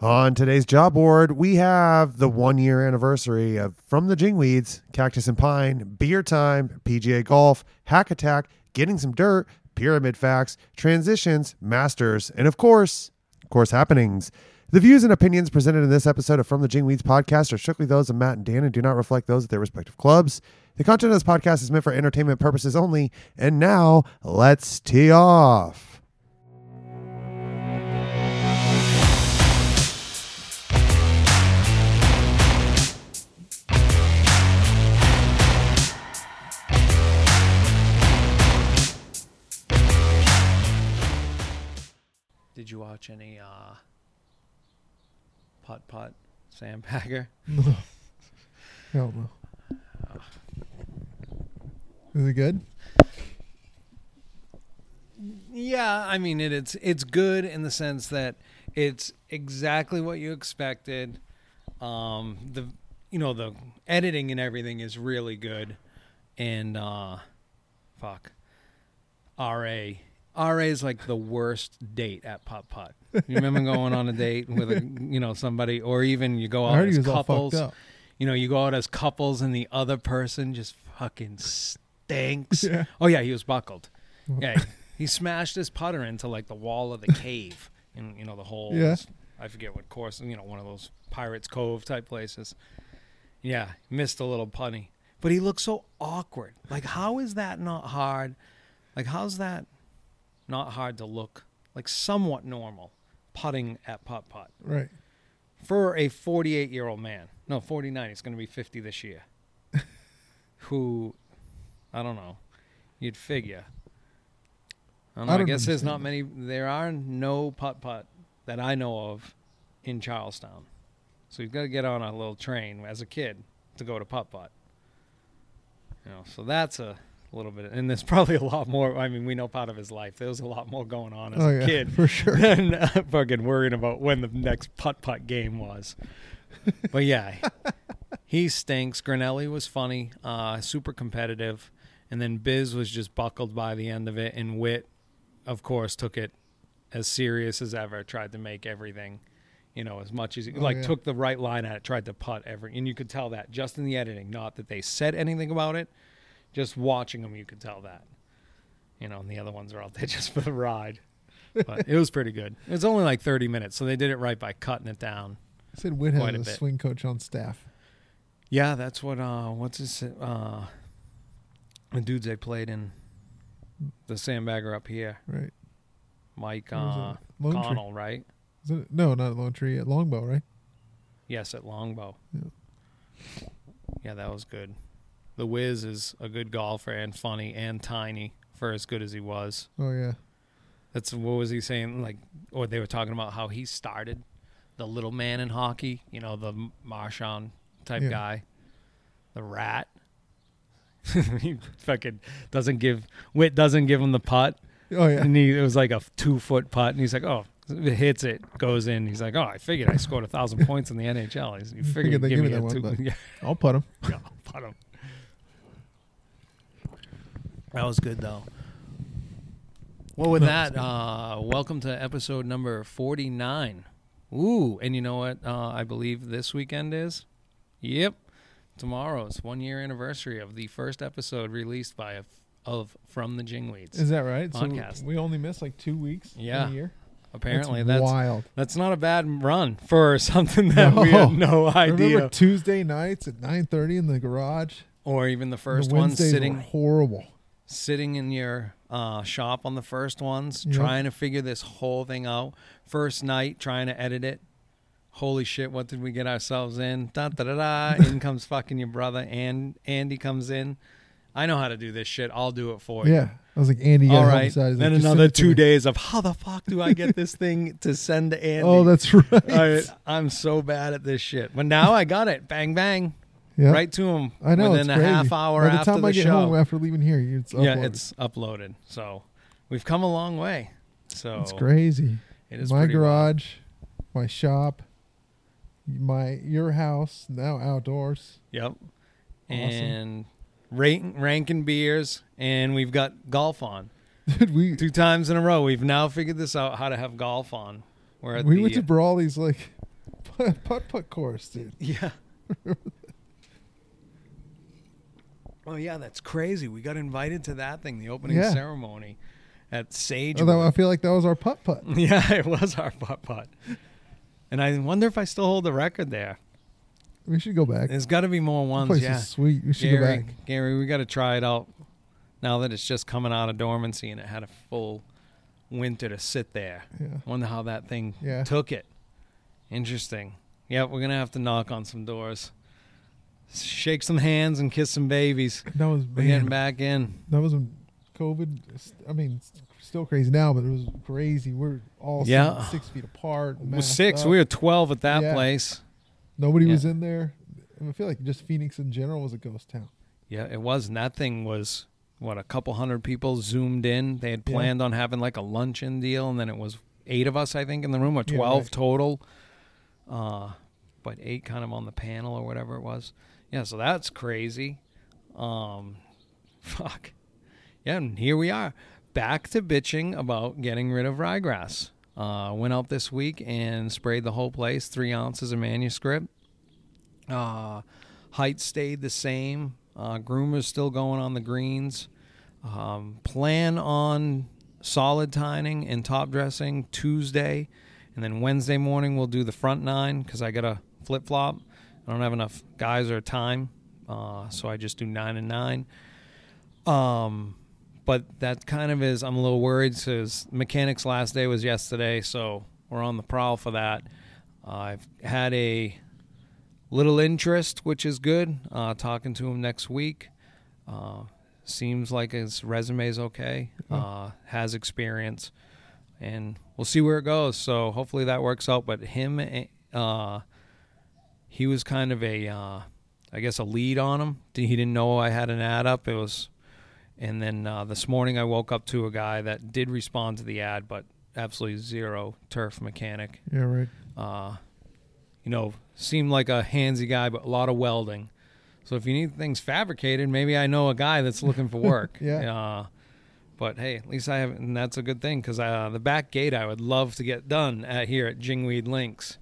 On today's job board, we have the one year anniversary of From the Jingweeds, Cactus and Pine, Beer Time, PGA Golf, Hack Attack, Getting Some Dirt, Pyramid Facts, Transitions, Masters, and of course, course, happenings. The views and opinions presented in this episode of From the Jingweeds podcast are strictly those of Matt and Dan and do not reflect those of their respective clubs. The content of this podcast is meant for entertainment purposes only. And now, let's tee off. Watch any uh putt putt sandbagger? No. Hell no. Is it good? Yeah, I mean it, it's it's good in the sense that it's exactly what you expected. Um the you know the editing and everything is really good and uh fuck. RA RA is like the worst date at putt putt. You remember going on a date with a you know somebody or even you go out as couples. You know, you go out as couples and the other person just fucking stinks. Yeah. Oh yeah, he was buckled. Yeah, he smashed his putter into like the wall of the cave, and you know the whole. Yeah. I forget what course. You know, one of those Pirates Cove type places. Yeah, missed a little punny, but he looked so awkward. Like, how is that not hard? Like, how's that not hard to look like somewhat normal putting at putt putt Right. for a 48 year old man? No, 49. He's going to be 50 this year. Who, I don't know. You'd figure. I, don't know, I I, don't guess there's not many. There are no putt putt that I know of in Charlestown. So you've got to get on a little train as a kid to go to putt putt. You know, so that's a little bit, and there's probably a lot more. I mean, we know part of his life. There was a lot more going on as oh a yeah, kid for sure. than uh, fucking worrying about when the next putt putt game was. But yeah, he stinks. Grinelli was funny, uh, super competitive, and then Biz was just buckled by the end of it, and Wit, of course, took it as serious as ever. Tried to make everything, you know, as much as he Oh, like yeah. took the right line at it. Tried to putt every, and you could tell that just in the editing. Not that they said anything about it, just watching them, you could tell that. You know, and the other ones are out there just for the ride. But it was pretty good. It was only like 30 minutes, so they did it right by cutting it down. I said Witt has a a, swing coach on staff. Yeah, that's what uh what's his uh the dudes they played in the sandbagger up here. Right. Mike uh it? Lone Tree. Connell, right? Is it, no, not Lone Tree. At Longbow, right? Yes, at Longbow. Yeah. Yeah, that was good. The Wiz is a good golfer and funny and tiny for as good as he was. Oh yeah. That's what was he saying? Like, or they were talking about how he started the little man in hockey. You know, the Marchand type Yeah. guy, the rat. he fucking doesn't give Wit doesn't give him the putt, Oh yeah. and he it was like a two foot putt, and he's like, oh. It hits it, goes in. He's like, "Oh, I figured I scored a thousand points in the NHL." He's, you figured, Figured they'd give me me two. that one, yeah, I'll put him. yeah, I'll putt him. That was good though. Well, with that, uh, welcome to episode number forty-nine. Ooh, and you know what? Uh, I believe this weekend is. Yep, tomorrow's one-year anniversary of the first episode released by a, of from the Jingweeds. Is that right? So Podcast. we only missed like two weeks. in Yeah. a year. Apparently, that's, that's wild. that's not a bad run for something that we No. had no idea, Remember Tuesday nights at nine thirty in the garage. or even the The first one sitting horrible. Sitting in your uh, shop on the first ones, Yep. trying to figure this whole thing out. First night, trying to edit it. Holy shit! What did we get ourselves in? Da da da da. in comes fucking your brother, and Andy comes in. I know how to do this shit. I'll do it for you. Yeah, I was like Andy. All right. He's Then like, another two days of how the fuck do I get this thing to send to Andy? Oh, that's right. I, I'm so bad at this shit. But now I got it. Bang bang. Yeah. Right to him. I know. Within a crazy. half hour By the after time the I get show. home after leaving here, it's yeah, it's uploaded. So we've come a long way. So it's crazy. It is my pretty wild. garage, my shop, my your house now outdoors. Yep. Awesome. And rank, ranking beers, and we've got golf on Dude, we two times in a row. We've now figured this out how to have golf on. We the, went to Brawley's like putt putt course, dude. Yeah. oh yeah, that's crazy. We got invited to that thing, the opening Yeah. ceremony at Sage. Oh, Although I feel like that was our putt putt. yeah, it was our putt putt. And I wonder if I still hold the record there. We should go back. There's got to be more ones. place Yeah, is sweet. We should Gary, go back. Gary, we got to try it out now that it's just coming out of dormancy and it had a full winter to sit there. Yeah. Wonder how that thing Yeah. took it. Interesting. Yeah, we're gonna have to knock on some doors, shake some hands, and kiss some babies. That was We're getting back in. that was when COVID. I mean, it's still crazy now, but it was crazy. We're all Yeah. six, six feet apart. Six. up. We were twelve at that Yeah. place. Nobody Yeah. was in there. I feel like just Phoenix in general was a ghost town. Yeah, it was. And that thing was what a couple hundred people zoomed in. They had Yeah. planned on having like a luncheon deal, and then it was eight of us, I think, in the room, or Yeah, twelve right. total. Uh, but eight kind of on the panel or whatever it was. Yeah, so that's crazy. Um, fuck. Yeah, and here we are, back to bitching about getting rid of ryegrass. Uh, went out this week and sprayed the whole place, three ounces of manuscript. Uh, height stayed the same. Uh, groomer's still going on the greens. Um, plan on solid tining and top dressing Tuesday, and then Wednesday morning we'll do the front nine because I got a flip flop. I don't have enough guys or time, uh, so I just do nine and nine. Um, but that kind of is. I'm a little worried because mechanics last day was yesterday, so we're on the prowl for that. I've had a little interest, which is good. Uh, talking to him next week. Uh, seems like his resume is okay. Uh, has experience, and we'll see where it goes. So hopefully that works out. But him, eh, uh, he was kind of a, uh, I guess, a lead on him. He didn't know I had an ad up. It was, and then uh, this morning I woke up to a guy that did respond to the ad, but absolutely zero turf mechanic Yeah, right. uh, you know, seemed like a handsy guy, but a lot of welding. So if you need things fabricated, maybe I know a guy that's looking for work. Yeah. Uh, but hey, at least I have, and that's a good thing because uh, the back gate I would love to get done at here at Jingweed Links.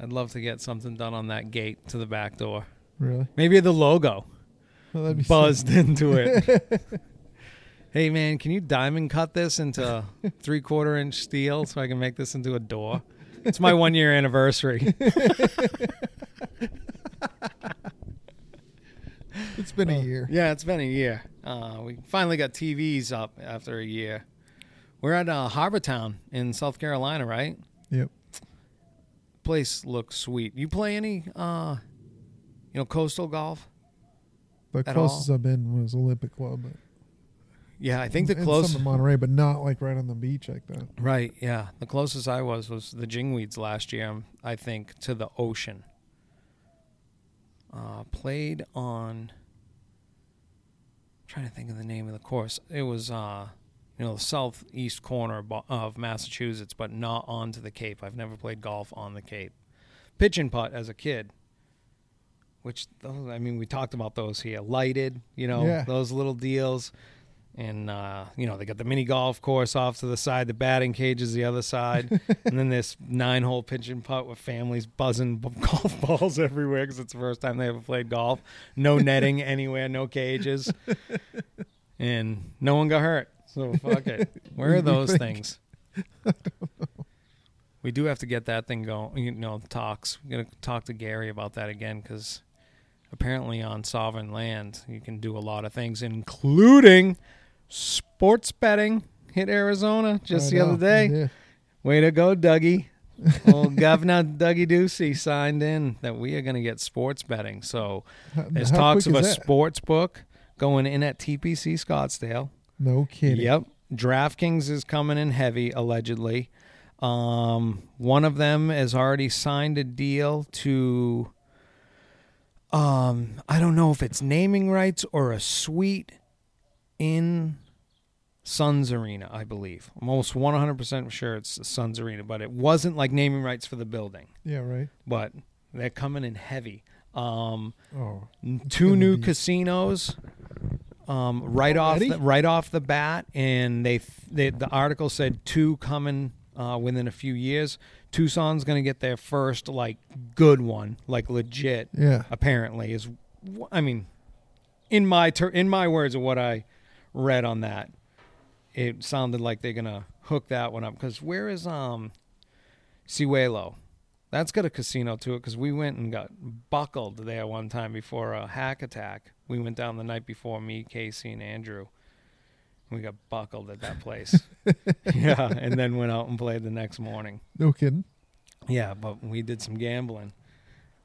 I'd love to get something done on that gate to the back door. Really? Maybe the logo Well, that'd be sick. buzzed into it. hey man, can you diamond cut this into three quarter inch steel so I can make this into a door? It's my one year anniversary. It's been a Uh, year. Yeah, it's been a year. Uh, we finally got TVs up after a year. We're at uh, Harbor Town in South Carolina, right? Yep. Place looks sweet. You play any, uh, you know, coastal golf? The At closest I've been was Olympic Club. But Yeah, I think the closest. some in Monterey, but not like right on the beach like that. Right, yeah. The closest I was was the Jingweeds last year, I think, to the ocean. Uh, played on. trying to think of the name of the course. It was, uh, you know, the southeast corner of Massachusetts, but not onto the Cape. I've never played golf on the Cape. Pitch and putt as a kid. Which, those, I mean, we talked about those here. Lighted, you know, Yeah. those little deals and uh, you know they got the mini golf course off to the side, the batting cage is the other side, and then this nine-hole pitch and putt with families buzzing golf balls everywhere because it's the first time they ever played golf. No netting anywhere, no cages, and no one got hurt. So fuck it. Where are those things? We do have to get that thing going. You know, talks. We're gonna talk to Gary about that again because apparently on sovereign land you can do a lot of things, including sports betting. Hit Arizona just I the other day. Yeah. Way to go, Dougie. Old Governor Dougie Ducey signed in that we are going to get sports betting. So How- there's how talks of a that? sports book going in at TPC Scottsdale. No kidding. Yep. DraftKings is coming in heavy, allegedly. Um, one of them has already signed a deal to, um, I don't know if it's naming rights or a suite in Suns Arena, I believe. I'm almost 100% sure it's the Suns Arena, but it wasn't like naming rights for the building. Yeah. Right. But they're coming in heavy. Um, Oh. two new be- casinos um, right off the, right off the bat, and they, they the article said two coming uh, within a few years. Tucson's going to get their first like good one, like legit. Yeah. Apparently, is I mean, in my ter- in my words of what I read on that, it sounded like they're gonna hook that one up. Because where is um, Ciuelo? That's got a casino to it. Because we went and got buckled there one time before a hack attack. We went down the night before me, Casey, and Andrew. We got buckled at that place. yeah, and then went out and played the next morning. No kidding. Yeah, but we did some gambling.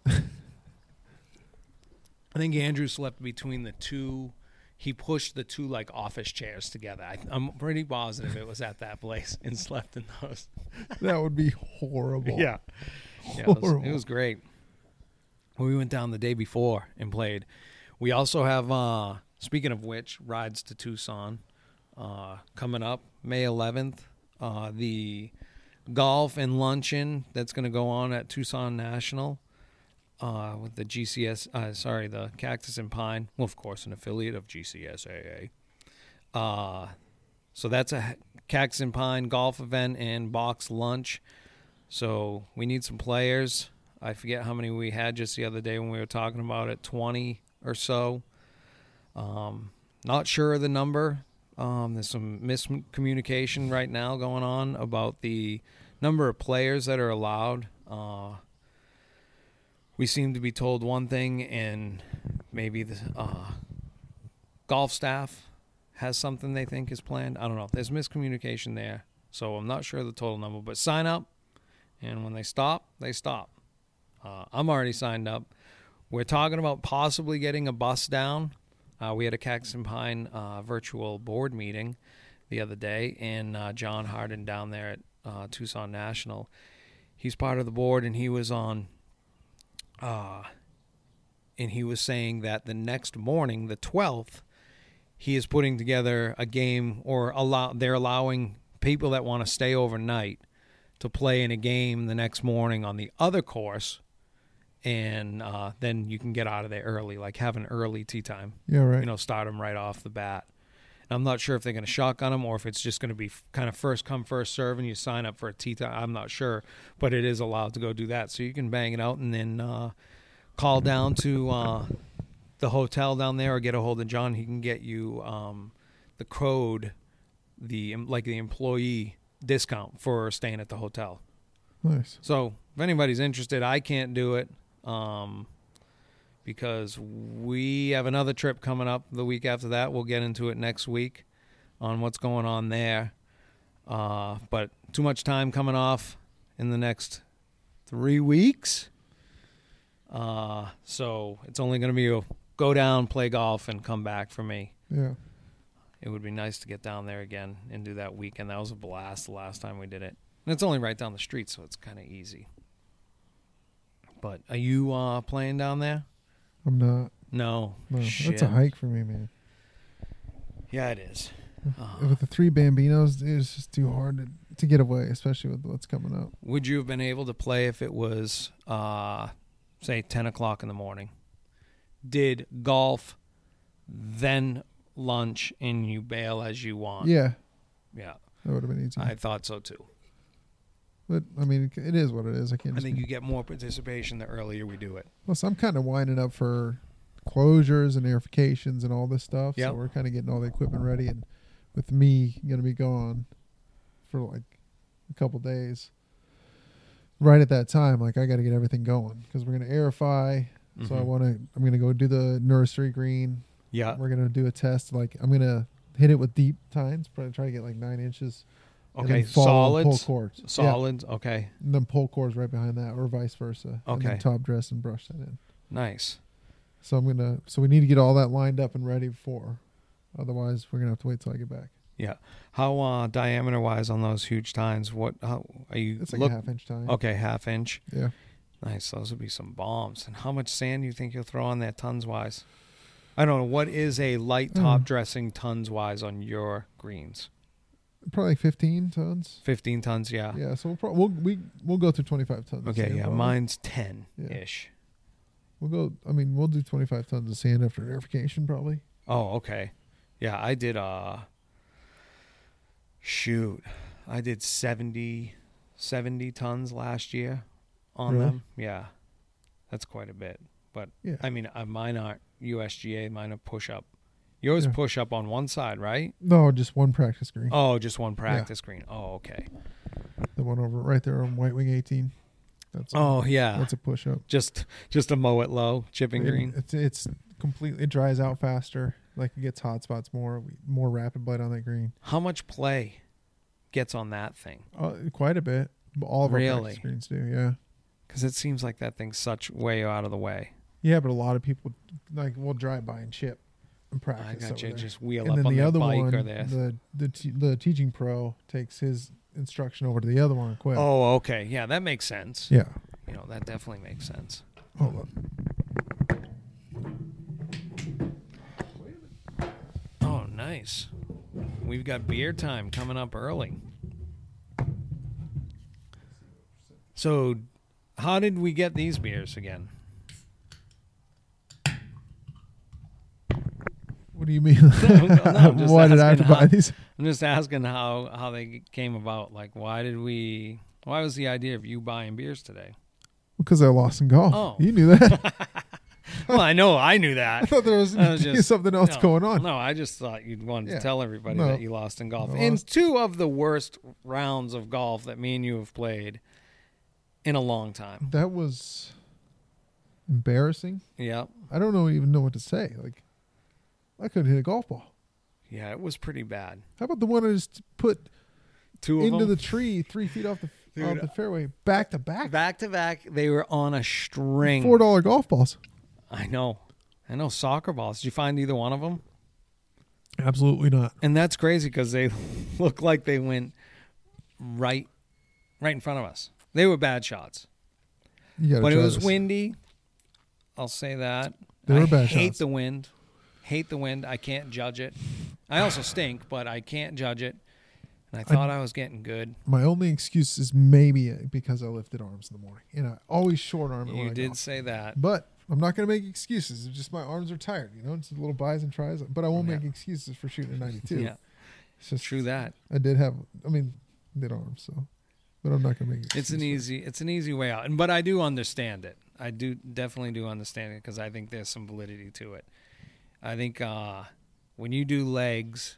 I think Andrew slept between the two. He pushed the two like office chairs together. I, I'm pretty positive it was at that place and slept in those. That would be horrible. Yeah, yeah, it was, it was great. We went down the day before and played. We also have, uh, speaking of which, rides to Tucson uh, coming up May 11th. Uh, the golf and luncheon that's going to go on at Tucson National uh, with the GCS, uh, sorry, the Cactus and Pine. Well, of course, an affiliate of GCSAA. Uh, so that's a Cactus and Pine golf event and box lunch. So we need some players. I forget how many we had just the other day when we were talking about it, 20 or so. Um, not sure of the number. Um, there's some miscommunication right now going on about the number of players that are allowed. Uh, we seem to be told one thing, and maybe the uh, golf staff has something they think is planned. I don't know. There's miscommunication there, so I'm not sure of the total number. But sign up, and when they stop, they stop. Uh, I'm already signed up. We're talking about possibly getting a bus down. Uh, we had a and Pine uh, virtual board meeting the other day, and uh, John Harden down there at uh, Tucson National, he's part of the board, and he was on. Uh, and he was saying that the next morning, the 12th, he is putting together a game, or allow they're allowing people that want to stay overnight to play in a game the next morning on the other course, and uh, then you can get out of there early, like have an early tee time Yeah, right. you know, start them right off the bat. And I'm not sure if they're going to shotgun them or if it's just going to be f- kind of first come first serve and you sign up for a tee time. I'm not sure, but it is allowed to go do that. So you can bang it out and then uh, call down to uh, the hotel down there or get a hold of John. He can get you um, the code, the like the employee discount for staying at the hotel. nice. So if anybody's interested, I can't do it um, because we have another trip coming up the week after that. We'll get into it next week on what's going on there. Uh, but too much time coming off in the next three weeks. Uh, so it's only going to be a go down, play golf, and come back for me. Yeah. It would be nice to get down there again and do that weekend. That was a blast the last time we did it. And it's only right down the street, so it's kind of easy. But are you uh, playing down there? I'm not. No. No, Shit. that's a hike for me, man. Yeah, it is. Uh, With the three Bambinos, it's just too hard to, to get away, especially with what's coming up. would you have been able to play if it was, uh, say, 10 o'clock in the morning? Did golf, then lunch, and you bail as you want? Yeah, Yeah, that would have been easy. I thought so too. but I mean, it- is what it is. I can't. I think you get more participation the earlier we do it. Plus, I'm kind of winding up for closures and airifications and all this stuff. Yep. So we're kind of getting all the equipment ready, and with me gonna be gone for like a couple days. Right at that time, like I got to get everything going because we're gonna airify. So I Mhm. want to. I'm gonna go do the nursery green. Yeah. We're gonna do a test. Like I'm gonna hit it with deep tines. Probably try to get like nine inches. Okay. solid Pull Solids. cores. Yeah. Okay. And then pull cores right behind that, or vice versa. And Okay. then top dress and brush that in. Nice. So I'm gonna. So we need to get all that lined up and ready for. Otherwise, we're gonna have to wait till I get back. Yeah. How uh, diameter wise on those huge tines? What how are you? It's like look, a half inch tine. Okay, half inch. Yeah. Nice. Those would be some bombs. And how much sand do you think you'll throw on that tons wise? I don't know. What is a light top Mm. dressing tons wise on your greens? Probably like 15 tons. Fifteen tons. Yeah. Yeah. So we'll pro- we'll we we'll go through 25 tons. of Okay. sand Yeah. probably. Mine's ten ish. We'll go. I mean, we'll do 25 tons of sand after aerification probably. Oh, okay. Yeah, I did uh shoot. I did 70 70 tons last year on Really? them. Yeah. That's quite a bit. But Yeah. I mean, uh, mine aren't USGA, mine are push up. Yours Yeah. push up on one side, right? No, just one practice green. Oh, just one practice green. Oh, okay. The one over right there on White Wing 18. That's a, Oh, yeah. that's a push up. just just to mow it low, chipping green. It's it's completely it dries out faster. Like it gets hot spots more, more rapid bite on that green. How much play gets on that thing? Uh, quite a bit. All of our Really? practice greens do. Yeah. Because it seems like that thing's such way out of the way. Yeah, but a lot of people like will drive by and chip and practice. I got you. Just wheel and up then on the the other bike one, or this. the the te- the teaching pro takes his instruction over to the other one. Quick. Oh, okay. Yeah, that makes sense. yeah. You know, that definitely makes sense. Hold on. Oh, nice. We've got beer time coming up early. So, how did we get these beers again? What do you mean? no, I'm just Why did I have to asking buy how- these? I'm just asking how how they came about. Like, why did we? Why was the idea of you buying beers today? Because I lost in golf. Oh. You knew that. Well, I know I knew that. I thought there was, was just- something else no, going on. No, I just thought you'd wanted Yeah. to tell everybody No. that you lost in golf. In two of the worst rounds of golf that me and you have played in a long time. That was embarrassing. Yeah. I don't know even know what to say. Like, I couldn't hit a golf ball. Yeah, it was pretty bad. How about the one I just put Two into them the tree three feet off the Dude, off the fairway, back to back, back to back. They were on a string. four dollar golf balls. I know. I know soccer balls. Did you find either one of them? Absolutely not. And that's crazy because they look like they went right, right in front of us. They were bad shots, You gotta but it was this. windy. I'll say that. They were I bad hate shots. the wind. Hate the wind. I can't judge it. I also stink, but I can't judge it. And I thought I, was getting good. My only excuse is maybe because I lifted arms in the morning, and I always short arm. You I did say that. But I'm not going to make excuses. It's just my arms are tired. You know, it's a little buys and tries. But I won't Yeah. make excuses for shooting a 92. Yeah, it's just true that. I did have. I mean, did arms so, but I'm not going to make. It's an it. easy. It's an easy way out. And but I do understand it. I do definitely do understand it because I think there's some validity to it. I think uh, when you do legs,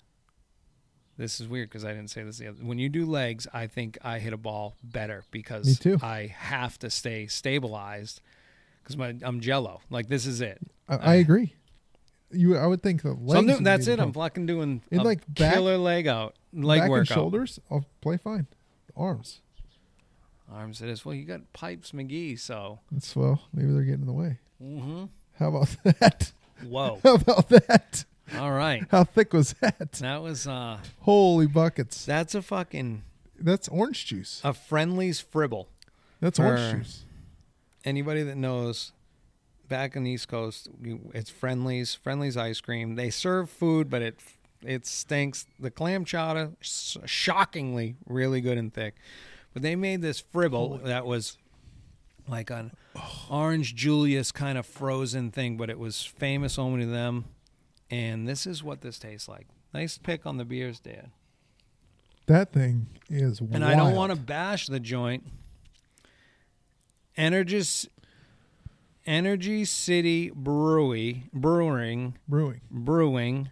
this is weird because I didn't say this. The other, when you do legs, I think I hit a ball better because. I have to stay stabilized because I'm jello. Like this is it. I, I agree. You, I would think the legs. So doing, that's it. I'm fucking doing like, back- killer leg out, leg back workout. shoulders. I'll play fine. Arms. Arms it is. Well, you got pipes, McGee. So. That's well. Maybe they're getting in the way. Mm-hmm. How about that? Whoa. How about that? All right. How thick was that? That was uh Holy buckets! that's a fucking That's orange juice. a friendly's fribble. That's for- orange juice. Anybody that knows back on the East Coast, you- it's Friendly's, Friendly's ice cream. They serve food, but it it stinks. The clam chowder sh- shockingly really good and thick. But they made this fribble that was like an orange Julius kind of frozen thing, but it was famous only to them. And this is what this tastes like. Nice pick on the beers, Dad. That thing is and wild. I don't want to bash the joint. Energy, Energy City Brewery, Brewing, brewing. Brewing,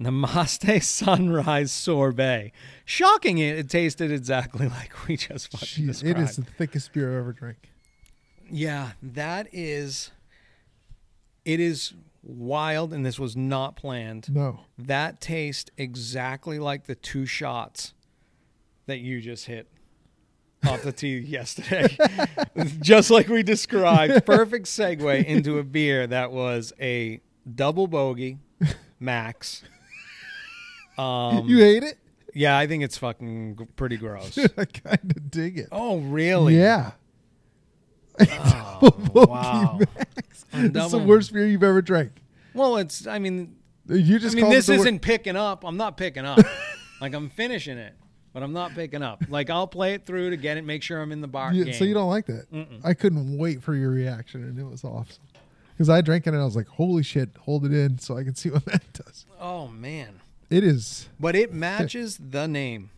Namaste Sunrise Sorbet. Shocking! It, it tasted exactly like we just fucking Jeez, described. it is the thickest beer I've ever drank. Yeah, that is. It is wild, and this was not planned. No, That tastes exactly like the two shots that you just hit off the tee yesterday. just like we described. Perfect segue into a beer that was a double bogey max. Um, you hate it. yeah, I think it's fucking pretty gross. I kind of dig it. Oh, really? Yeah. Oh, wow. Max. It's the worst beer you've ever drank. Well, it's. I mean, You just I mean, this isn't picking up. I'm not picking up. like I'm finishing it, but I'm not picking up. Like I'll play it through to get it, make sure I'm in the bar game. so you don't like that. Mm-mm. I couldn't wait for your reaction, and it was awesome. Because I drank it and I was like, "Holy shit! Hold it in so I can see what that does." Oh man, It is. but it matches the name.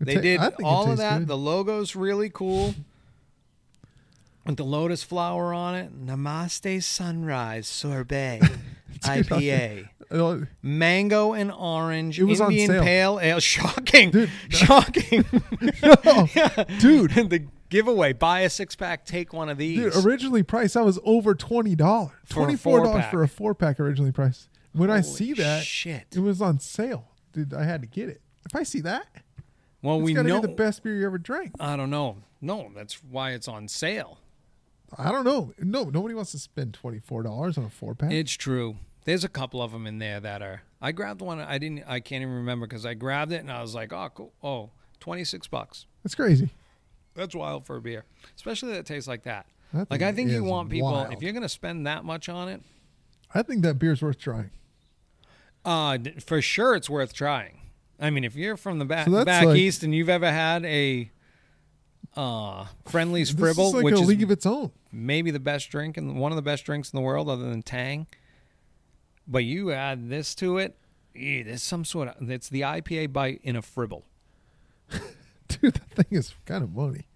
They ta- did I think it all of that. good. The logo's really cool. With the lotus flower on it. Namaste Sunrise Sorbet IPA. Mango and orange. It was on sale. Pale Ale. Shocking. Dude, Shocking. no, dude, the giveaway. Buy a six pack, take one of these. dude. Originally priced, that was over twenty dollars. Twenty four dollars for a four pack originally priced. When I see that, Shit. it was on sale, dude. I had to get it. If I see that, Well, it's we know. be the best beer you ever drank. I don't know. No, that's why it's on sale. I don't know. No, nobody wants to spend twenty four dollars on a four pack. It's true. There's a couple of them in there that are. I grabbed one. I didn't. I can't even remember because I grabbed it and I was like, oh, cool. Oh, 26 bucks. That's crazy. That's wild for a beer, especially that tastes like that. That Like I think you want people wild. if you're gonna spend that much on it, I think that beer's worth trying. uh, for sure it's worth trying. I mean, if you're from the back So back like- east and you've ever had a uh Friendly's Fribble, is like which a is league of its own. maybe the best drink and one of the best drinks in the world other than Tang. But you add this to it, there's some sort of it's the IPA bite in a fribble. Dude, that thing is kind of money.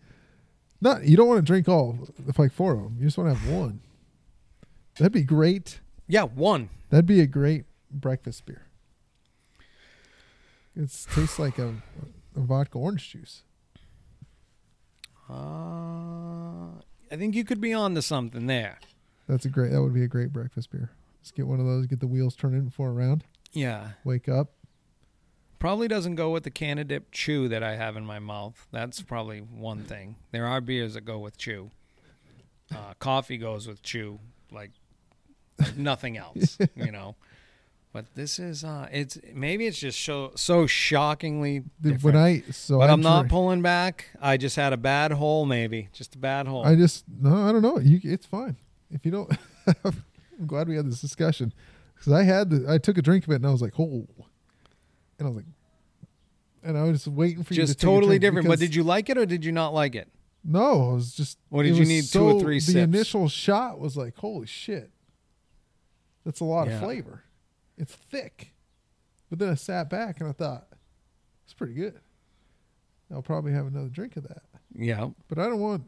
Not you don't want to drink all the like four of them. You just want to have one. That'd be great. Yeah, one. That'd be a great breakfast beer. It tastes like a, a vodka orange juice. Uh, I think you could be on to something there. That's a great. That would be a great breakfast beer. Just get one of those. Get the wheels turning before a round. Yeah. Wake up. Probably doesn't go with the Canada Dip chew that I have in my mouth. That's probably one thing. There are beers that go with chew. Uh, coffee goes with chew like nothing else, you know. But this is uh it's maybe it's just so so shockingly different. when I so but I I'm not pulling back. I just had a bad hole maybe. Just a bad hole. I just no, I don't know. You, it's fine if you don't. I'm glad we had this discussion because I had the, I took a drink of it and I was like, oh, and I was like, and I was just waiting for you to just take a totally different. But did you like it or did you not like it? No, I was just. What, did you need, two or so- three The sips? initial shot was like, holy shit, that's a lot Yeah. of flavor. It's thick, but then I sat back and I thought, it's pretty good. I'll probably have another drink of that, Yeah. but I don't want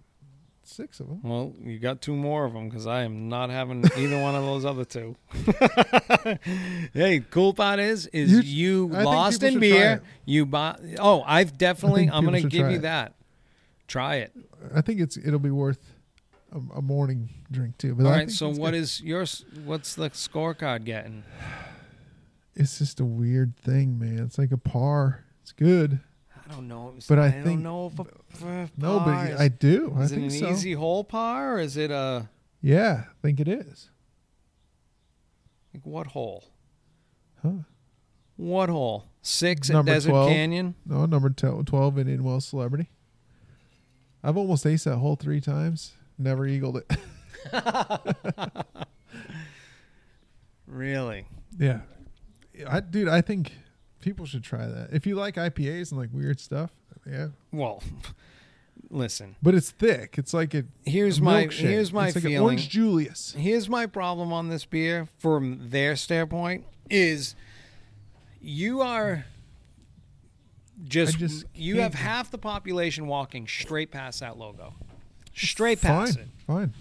six of them. Well, you got two more of them because I am not having either one of those other two. hey, cool part is is You- you, lost in beer. You buy. Oh, I've definitely. I'm going to give you it. that. Try it. I think it's it'll be worth a, a morning drink too. But All I right. So what good. is yours? What's the scorecard getting? It's just a weird thing, man. It's like a par. It's good. I don't know. But I don't think- know if a, for No, but is, I do. I is it think an so. easy hole par or is it a Yeah, I think it is. like what hole? Huh? What hole? Six at Number Desert 12. Canyon. No, number te- 12 Indian Wells Celebrity. I've almost aced that hole three times. Never eagled it. Really? yeah. I, dude, I think people should try that. If you like IPAs and like weird stuff, yeah. Well, listen. But it's thick. It's like it. Here's a my milkshake. here's my it's like feeling. Orange Julius. Here's my problem on this beer from their standpoint is you are just, just you have half the population walking straight past that logo. Straight past Fine. it. Fine.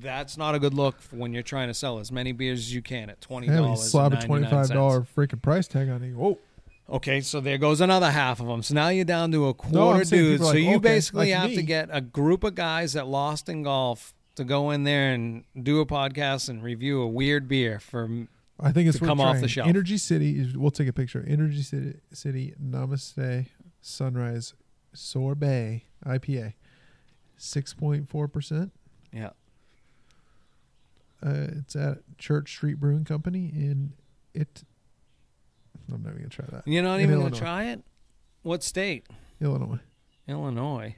That's not a good look for when you're trying to sell as many beers as you can at twenty Yeah, you dollars. slap a twenty-five dollar freaking price tag on it. Whoa! Okay, so there goes another half of them. So now you're down to a quarter dudes. people are So like, you okay, basically like have to get a group of guys that lost in golf to go in there and do a podcast and review a weird beer for I think it's To come off the shelf. Energy City. is- We'll take a picture. Energy City, City Namaste Sunrise Sorbet IPA, six point four percent. yeah. Uh, it's at Church Street Brewing Company in it. I'm not even gonna try that. You're not In even going Illinois. to try it? What state? Illinois. Illinois.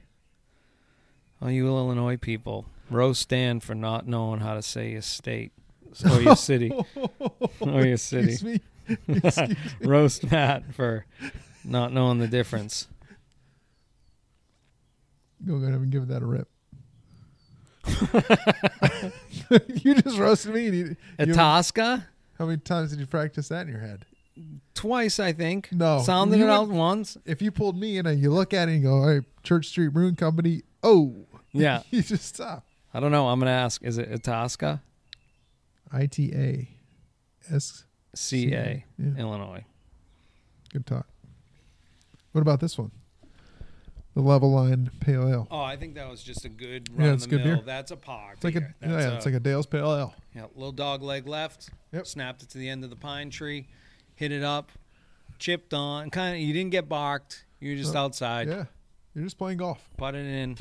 Oh, you Illinois people. Roast Stan for not knowing how to say your state or your city. or your city. Excuse me. Excuse Roast Matt for not knowing the difference. Go ahead and give that a rip. you just roasted me. You, Itasca? how many times did you practice that in your head? twice, I think. No, sounded you it out once. If you pulled me in and you look at it and you go, "All right, Church Street Brewing Company," oh, Yeah, you just stop. I don't know. I'm gonna ask. Is it Itasca? I T A S. C A, Yeah. Illinois. Good talk. What about this one? The Level Line Pale Ale. Oh, I think that was just a good Yeah, run it's of the good mill. beer. That's a par. It's like a yeah, That's it's like a Dale's Pale Ale. yeah, little dog leg left. Yep. Snapped it to the end of the pine tree, hit it up, chipped on. Kind of. You didn't get barked. You were just Oh, outside. Yeah, you're just playing golf. Put it in.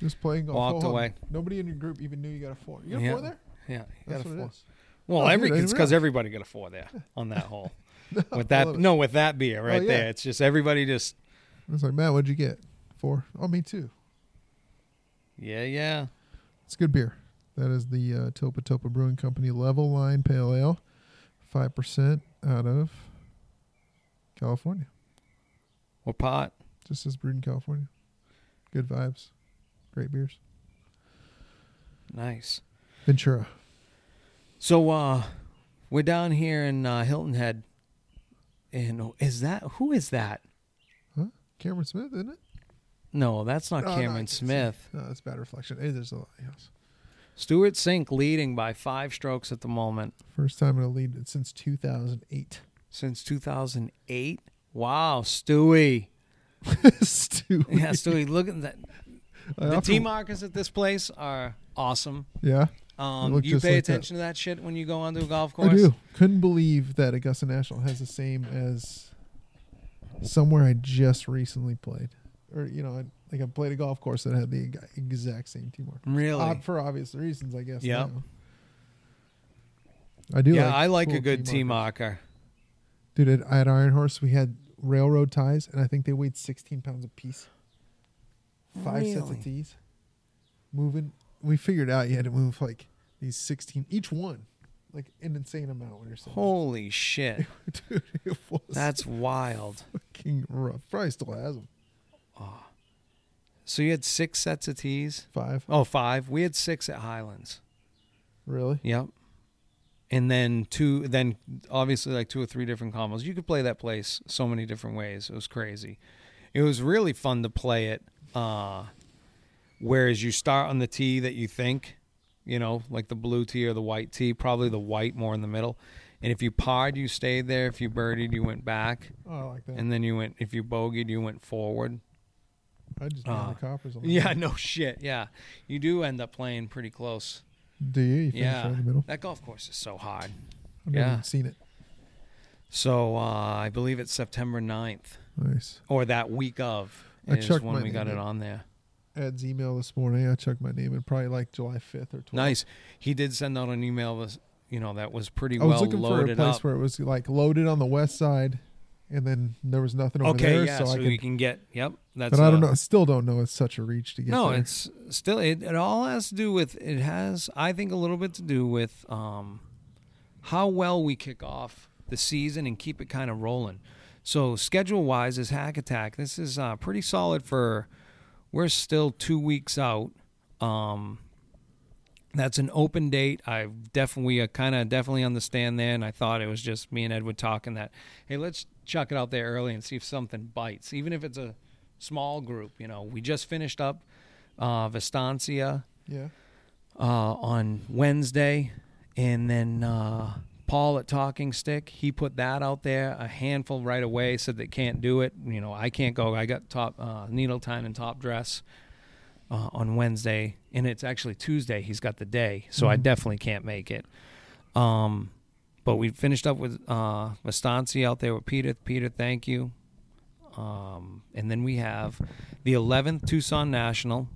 Just playing golf. Walked on. away. Nobody in your group even knew you got a four. You got a four there? Yeah, you got a what four. it is. Well, Oh, every dude, it's because everybody got a four there on that hole. with that, no, with that beer right Oh, yeah. there. It's just everybody just I was like, Matt, what'd you get? Four. Oh, me too. yeah, yeah. It's good beer. That is the uh, Topa Topa Brewing Company Level Line Pale Ale, five percent out of California. What pot? Just says brewed in California. Good vibes. Great beers. Nice. Ventura. So uh we're down here in uh, Hilton Head. And is that who is that? Huh? Cameron Smith, isn't it? No, that's not no, Cameron. Smith. No, that's bad reflection. Hey, there's a lot yes. Stewart Cink leading by five strokes at the moment First time in a lead since 2008. since 2008. Wow, Stewie. Stu. Yeah, Stewie. Look at that. I The often- T markers at this place are awesome. Yeah, Um, you pay like that. attention to that shit when you go onto a golf course. I do. Couldn't believe that Augusta National has the same as somewhere I just recently played, or you know, I, like I played a golf course that had the exact same team marker. Really? Odd for obvious reasons, I guess. Now. I do. yeah, like I like a good T markers. marker. Dude, at, at Iron Horse, we had railroad ties, and I think they weighed 16 pounds a piece. Five sets of tees. Moving. We figured out you had to move like these 16, each one, like an insane amount when you're sitting. Holy shit. Dude, it was That's wild. fucking rough. Probably still has them. So you had six sets of tees? Five. Oh, five. We had six at Highlands. Really? Yep. And then two, then obviously like two or three different combos. You could play that place so many different ways. It was crazy. It was really fun to play it. Uh, whereas you start on the tee that you think, you know, like the blue tee or the white tee, probably the white more in the middle. And if you parred, you stayed there. If you birdied, you went back. Oh, I like that. And then you went, if you bogeyed, you went forward. I just uh, the coppers on Yeah, no shit. Yeah. You do end up playing pretty close. Do you? You Yeah. right in the middle? That golf course is so hard. I've never yeah. even seen it. So uh, I believe it's September 9th Nice. or that week of I is checked when we got it on there. Ed's email this morning. I checked my name and probably like July 5th or 12th. Nice. He did send out an email was you know that was pretty I was well looking for a place up. where it was like loaded on the west side, and then there was nothing over Okay, there. yeah, so, so, I we could, can get yep. That's but I don't uh, know. Still don't know. It's such a reach to get. No, there. it's still it, it all has to do with it has I think a little bit to do with um how well we kick off the season and keep it kind of rolling. So schedule wise as Hack Attack, this is uh, pretty solid for we're still two weeks out. Um that's an open date. I definitely uh, kind of definitely understand there, and I thought it was just me and Ed Edward talking that, hey, let's chuck it out there early and see if something bites, even if it's a small group. You know, we just finished up uh, Vistancia yeah. uh, on Wednesday, and then uh, Paul at Talking Stick, he put that out there a handful right away. Said they can't do it. You know, I can't go. I got top uh, needle tine and top dress uh, on Wednesday, and it's actually Tuesday. He's got the day, so I Mhm. definitely can't make it. Um, but we finished up with uh, Vistancia out there with Peter. Peter, thank you. Um, and then we have the 11th Tucson National.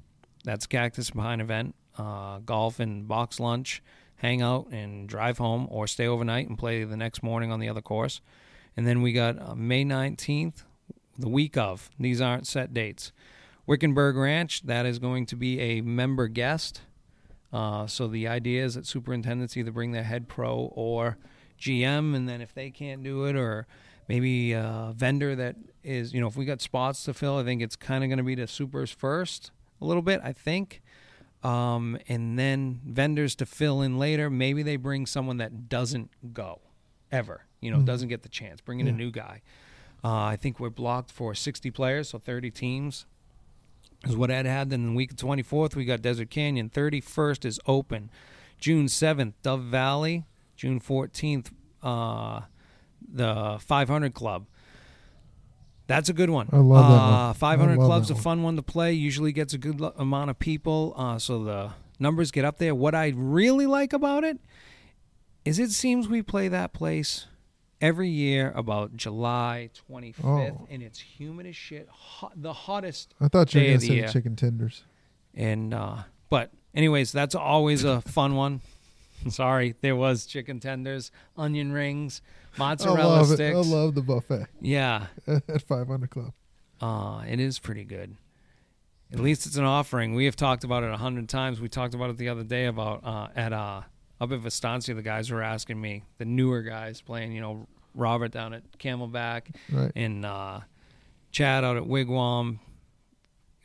That's Cactus and Pine event. Uh, golf and box lunch, hang out and drive home, or stay overnight and play the next morning on the other course. And then we got uh, May 19th, the week of. These aren't set dates. Wickenburg Ranch, that is going to be a member guest. Uh, so the idea is that superintendents either bring their head pro or GM, and then if they can't do it, or maybe a vendor that is, you know, if we got spots to fill, I think it's kind of going to be the supers first a little bit, I think. Um, and then vendors to fill in later. Maybe they bring someone that doesn't go ever. you know, Mhm. doesn't get the chance. Bring in a new guy. Uh, I think we're blocked for 60 players, so 30 teams is what Ed had. Then the week of 24th, we got Desert Canyon. 31st is open. June 7th, Dove Valley. June 14th, uh, the 500 Club. That's a good one. I love that uh, one. 500 love Club's that a one. fun one to play. Usually gets a good lo- amount of people, uh, so the numbers get up there. What I really like about it is it seems we play that place every year about July 25th, Oh. and it's humid as shit. Hot, the hottest I thought you were going to say year. chicken tenders. and uh but anyways, that's always a fun one. Sorry, there was chicken tenders, onion rings, mozzarella I love it. sticks. I love the buffet yeah, at 500 Club. uh, it is pretty good. At least it's an offering. We have talked about it a hundred times. We talked about it the other day about uh, at uh, up at Vistancia. The guys were asking me, the newer guys playing, you know, Robert down at Camelback Right. and uh, Chad out at Wigwam.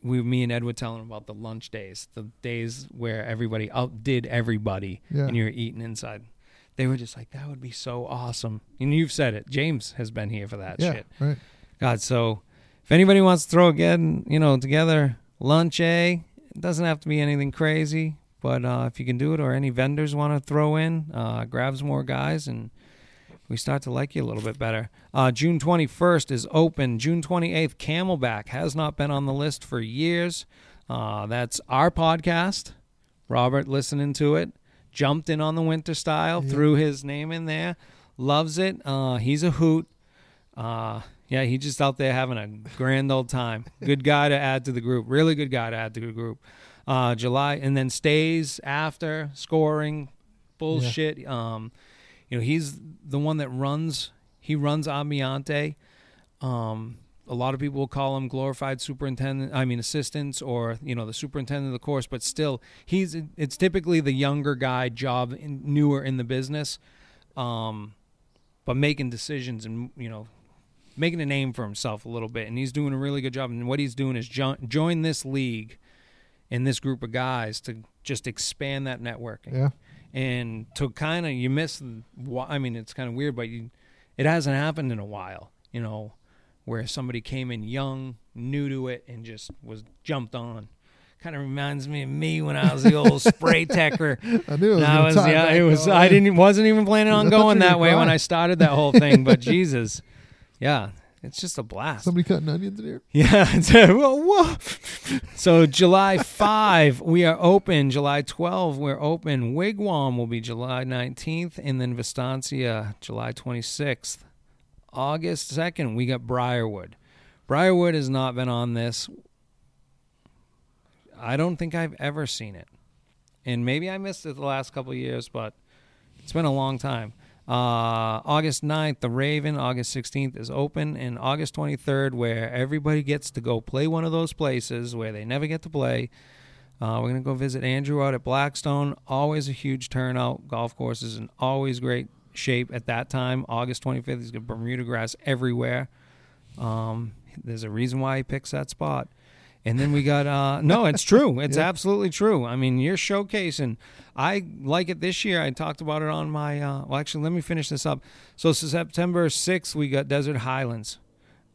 We, me and Ed were telling about the lunch days, the days where everybody outdid everybody, Yeah. and you're eating inside. They were just like, that would be so awesome. And you've said it. James has been here for that yeah. shit. Right. God, so if anybody wants to throw again, you know, together lunch, eh? It doesn't have to be anything crazy, but uh, if you can do it, or any vendors want to throw in, uh, grab some more guys, and we start to like you a little bit better. Uh, June 21st is open. June 28th, Camelback has not been on the list for years. Uh, that's our podcast. Robert listening to it, jumped in on the winter style, Yeah. threw his name in there, loves it. Uh, he's a hoot. Uh, yeah, he's just out there having a grand old time. Good guy to add to the group. Really good guy to add to the group. Uh, July and then stays after scoring bullshit. Um, you know, he's the one that runs. He runs Ambiente. Um, a lot of people will call him glorified superintendent. I mean, assistants or you know the superintendent of the course. But still, he's it's typically the younger guy job, in, newer in the business, um, but making decisions and you know making a name for himself a little bit. And he's doing a really good job. And what he's doing is jo- join this league and this group of guys to just expand that networking. Yeah. and to kind of you miss i mean it's kind of weird but you, it hasn't happened in a while you know where somebody came in young new to it and just was jumped on. Kind of reminds me of me when i was the old spray techer I knew it was. I was yeah it was i didn't wasn't even planning on going that way when i started that whole thing but jesus. Yeah it's just a blast Somebody cutting onions in here. yeah. a- whoa, whoa. So July 5, we are open. July 12, we're open. Wigwam will be July 19th, and then Vistancia, July 26th. August 2nd, we got Briarwood. Briarwood has not been on this. I don't think I've ever seen it. And maybe I missed it the last couple of years, but it's been a long time. Uh, August 9th, the Raven. August 16th is open. And August 23rd, where everybody gets to go play one of those places where they never get to play. Uh, we're going to go visit Andrew out at Blackstone. Always a huge turnout. Golf course is in always great shape at that time. August 25th, he's got Bermuda grass everywhere. Um, there's a reason why he picks that spot. And then we got uh no, it's true. It's Yeah. absolutely true. I mean, you're showcasing. I like it this year. I talked about it on my uh well actually let me finish this up. So September 6th we got Desert Highlands.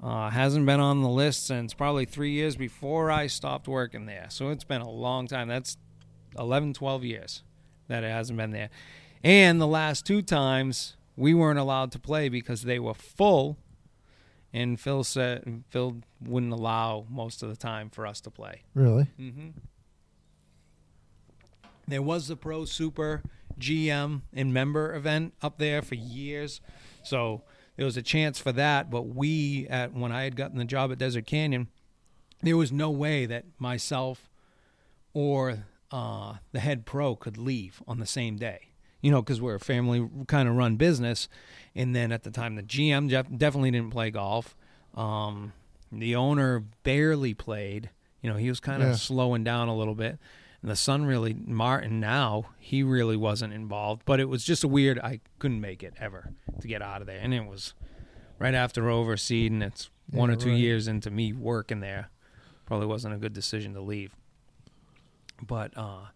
Uh hasn't been on the list since probably 3 years before I stopped working there. So it's been a long time. That's 11 12 years that it hasn't been there. And the last two times we weren't allowed to play because they were full and Phil said Phil wouldn't allow most of the time for us to play. Really? Mm-hmm. There was the Pro Super GM and member event up there for years, so there was a chance for that. But we, at when I had gotten the job at Desert Canyon, there was no way that myself or uh, the head pro could leave on the same day. You know, because we're a family kind of run business, and then at the time the GM def- definitely didn't play golf. Um, the owner barely played. You know, he was kind of Yeah. slowing down a little bit. And the son really, Martin now, he really wasn't involved. But it was just a weird, I couldn't make it ever to get out of there. And it was right after overseed, and it's one Yeah, or two right. years into me working there. Probably wasn't a good decision to leave. But, uh,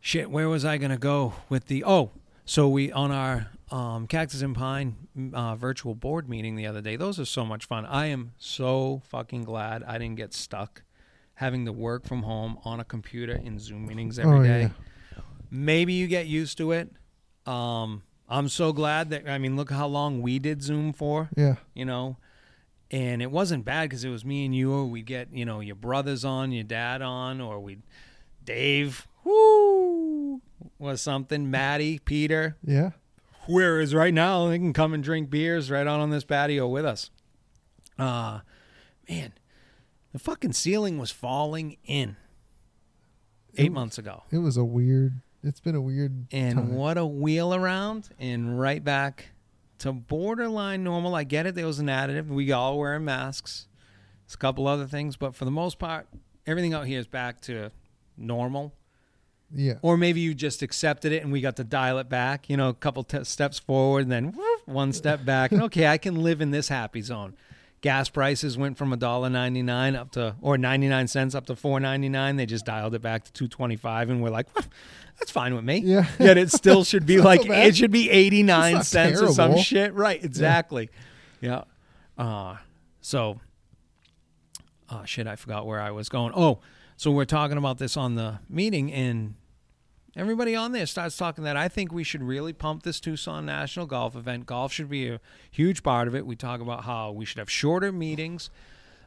shit, where was I going to go with the, oh, so we, on our um, Cactus and Pine uh, virtual board meeting the other day. Those are so much fun. I am so fucking glad I didn't get stuck having to work from home on a computer in Zoom meetings every Oh, day. yeah. Maybe you get used to it. Um, I'm so glad that I mean, look how long we did Zoom for Yeah. you know and it wasn't bad because it was me and you or we'd get you know your brothers on your dad on or we'd dave whoo was something maddie peter Yeah. whereas right now they can come and drink beers right out on this patio with us uh man the fucking ceiling was falling in eight It- months ago It was a weird. It's been a weird. and time. what a wheel around and right back to borderline normal. I get it. There was an additive. We all wearing masks. It's a couple other things, but for the most part, everything out here is back to normal. Yeah. Or maybe you just accepted it and we got to dial it back. You know, a couple t- steps forward and then one step back. And okay, I can live in this happy zone. Gas prices went from a dollar ninety nine up to or ninety nine cents up to four ninety nine. They just dialed it back to two twenty five, and we're like, "Woof, that's fine with me. Yeah. Yet it still should be like so it should be eighty nine It's not cents or some shit. Right? Exactly. Yeah. Uh, so, uh, shit, I forgot where I was going. Oh, so we're talking about this on the meeting, and everybody on there starts talking that I think we should really pump this Tucson National Golf event. Golf should be a huge part of it. We talk about how we should have shorter meetings.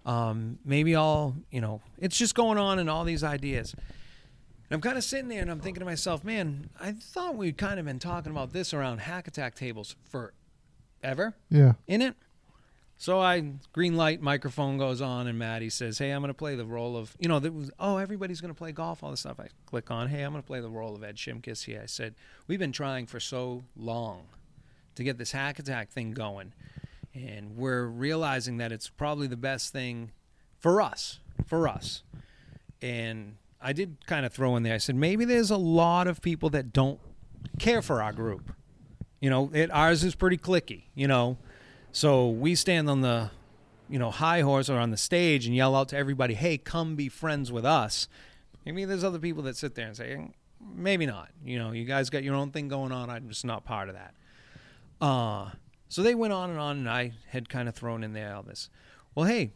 Um, maybe all, you know, it's just going on and all these ideas. And I'm kind of sitting there and I'm thinking to myself, man, I thought we'd kind of been talking about this around hack attack tables forever Yeah. in it. So I green light microphone goes on and Maddie says, "Hey, I'm going to play the role of you know there was oh everybody's going to play golf all this stuff." I click on, "Hey, I'm going to play the role of Ed Shimkiss here." I said, "We've been trying for so long to get this hack attack thing going, and we're realizing that it's probably the best thing for us, for us." And I did kind of throw in there. I said, "Maybe there's a lot of people that don't care for our group. You know, it ours is pretty clicky, you know." So we stand on the, you know, high horse or on the stage and yell out to everybody, "Hey, come be friends with us." Maybe there's other people that sit there and say, "Maybe not." You know, you guys got your own thing going on. I'm just not part of that. Uh so they went on and on, and I had kind of thrown in there all this. Well, hey,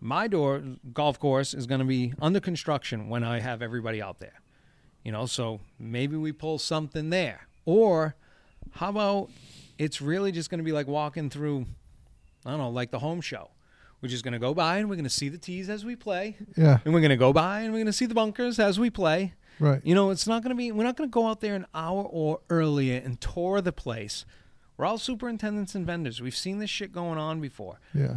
my door golf course is going to be under construction when I have everybody out there. You know, so maybe we pull something there. Or how about it's really just going to be like walking through, I don't know, like the home show. We're just going to go by and we're going to see the tees as we play. Yeah. And we're going to go by and we're going to see the bunkers as we play. Right. You know, it's not going to be, we're not going to go out there an hour or earlier and tour the place. We're all superintendents and vendors. We've seen this shit going on before Yeah.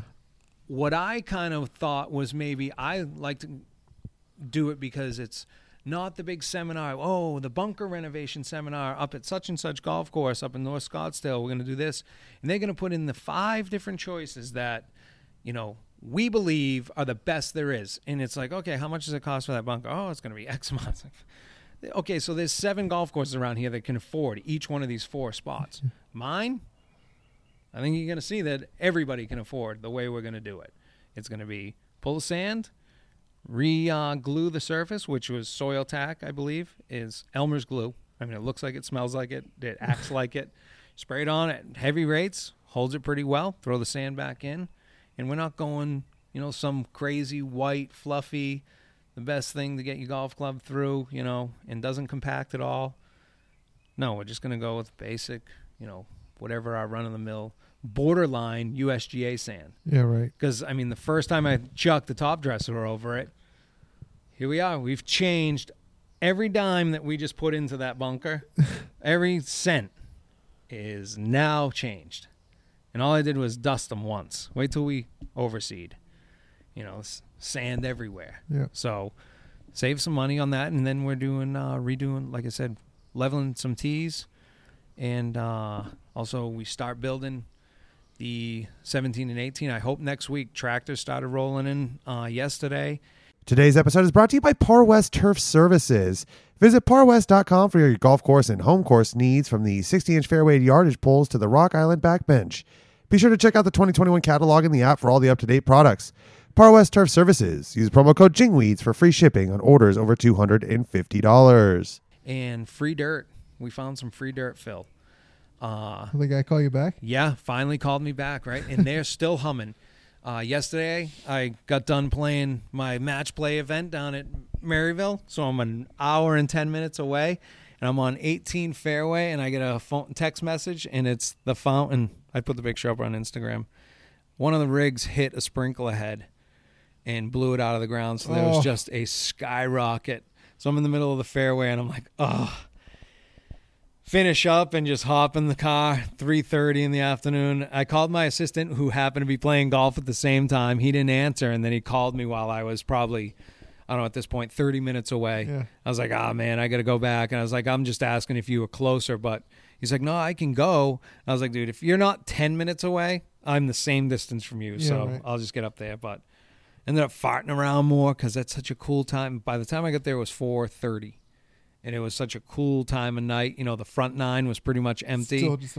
what I kind of thought was maybe I like to do it because it's not the big seminar. Oh, the bunker renovation seminar up at such and such golf course up in North Scottsdale. We're going to do this, and they're going to put in the five different choices that you know we believe are the best there is. And it's like, okay, how much does it cost for that bunker? Oh, it's going to be X amount. Okay, so there's seven golf courses around here that can afford each one of these four spots. Mine, I think you're going to see that everybody can afford the way we're going to do it. It's going to be pull the sand, re uh, glue the surface, which was soil tack, I believe, is Elmer's glue. I mean, it looks like it, smells like it, it acts like it. Spray it on at heavy rates, holds it pretty well. Throw the sand back in, and we're not going, you know, some crazy white, fluffy, the best thing to get your golf club through, you know, and doesn't compact at all. No, we're just going to go with basic, you know, whatever our run of the mill borderline USGA sand. Yeah. Right. Because I mean, the first time I chucked the top dresser over it, here we are. We've changed every dime that we just put into that bunker. every cent is now changed, and all I did was dust them once. Wait till we overseed. You know, sand everywhere. Yeah. So save some money on that, and then we're doing uh, redoing, like I said, leveling some tees, and uh, also we start building the 17 and 18. I hope next week tractors started rolling in uh, yesterday. Today's episode is brought to you by Par West Turf Services. Visit parwest.com for your golf course and home course needs from the 60 inch fairway yardage poles to the Rock Island backbench. Be sure to check out the 2021 catalog in the app for all the up to date products. Par West Turf Services. Use promo code JINGWEEDS for free shipping on orders over $250. and free dirt. We found some free dirt, Phil. Uh, The guy call you back? yeah, finally called me back, right? And they're still humming. Uh, yesterday, I got done playing my match play event down at Maryvale, so I'm an hour and 10 minutes away, and I'm on 18 fairway, and I get a phone text message, and it's the fountain. I put the picture up on Instagram. One of the rigs hit a sprinkler head and blew it out of the ground, so there Oh. was just a skyrocket. So I'm in the middle of the fairway, and I'm like, oh finish up and just hop in the car 3.30 in the afternoon. I called my assistant who happened to be playing golf at the same time. He didn't answer and then he called me while i was probably i don't know at this point 30 minutes away. Yeah. i was like ah man i gotta go back. And i was like i'm just asking if you were closer but he's like no i can go. I was like dude if you're not 10 minutes away i'm the same distance from you Yeah, so right. i'll just get up there. But ended up farting around more because that's such a cool time. By the time i got there it was 4.30 and it was such a cool time of night. You know, the front nine was pretty much empty. Still just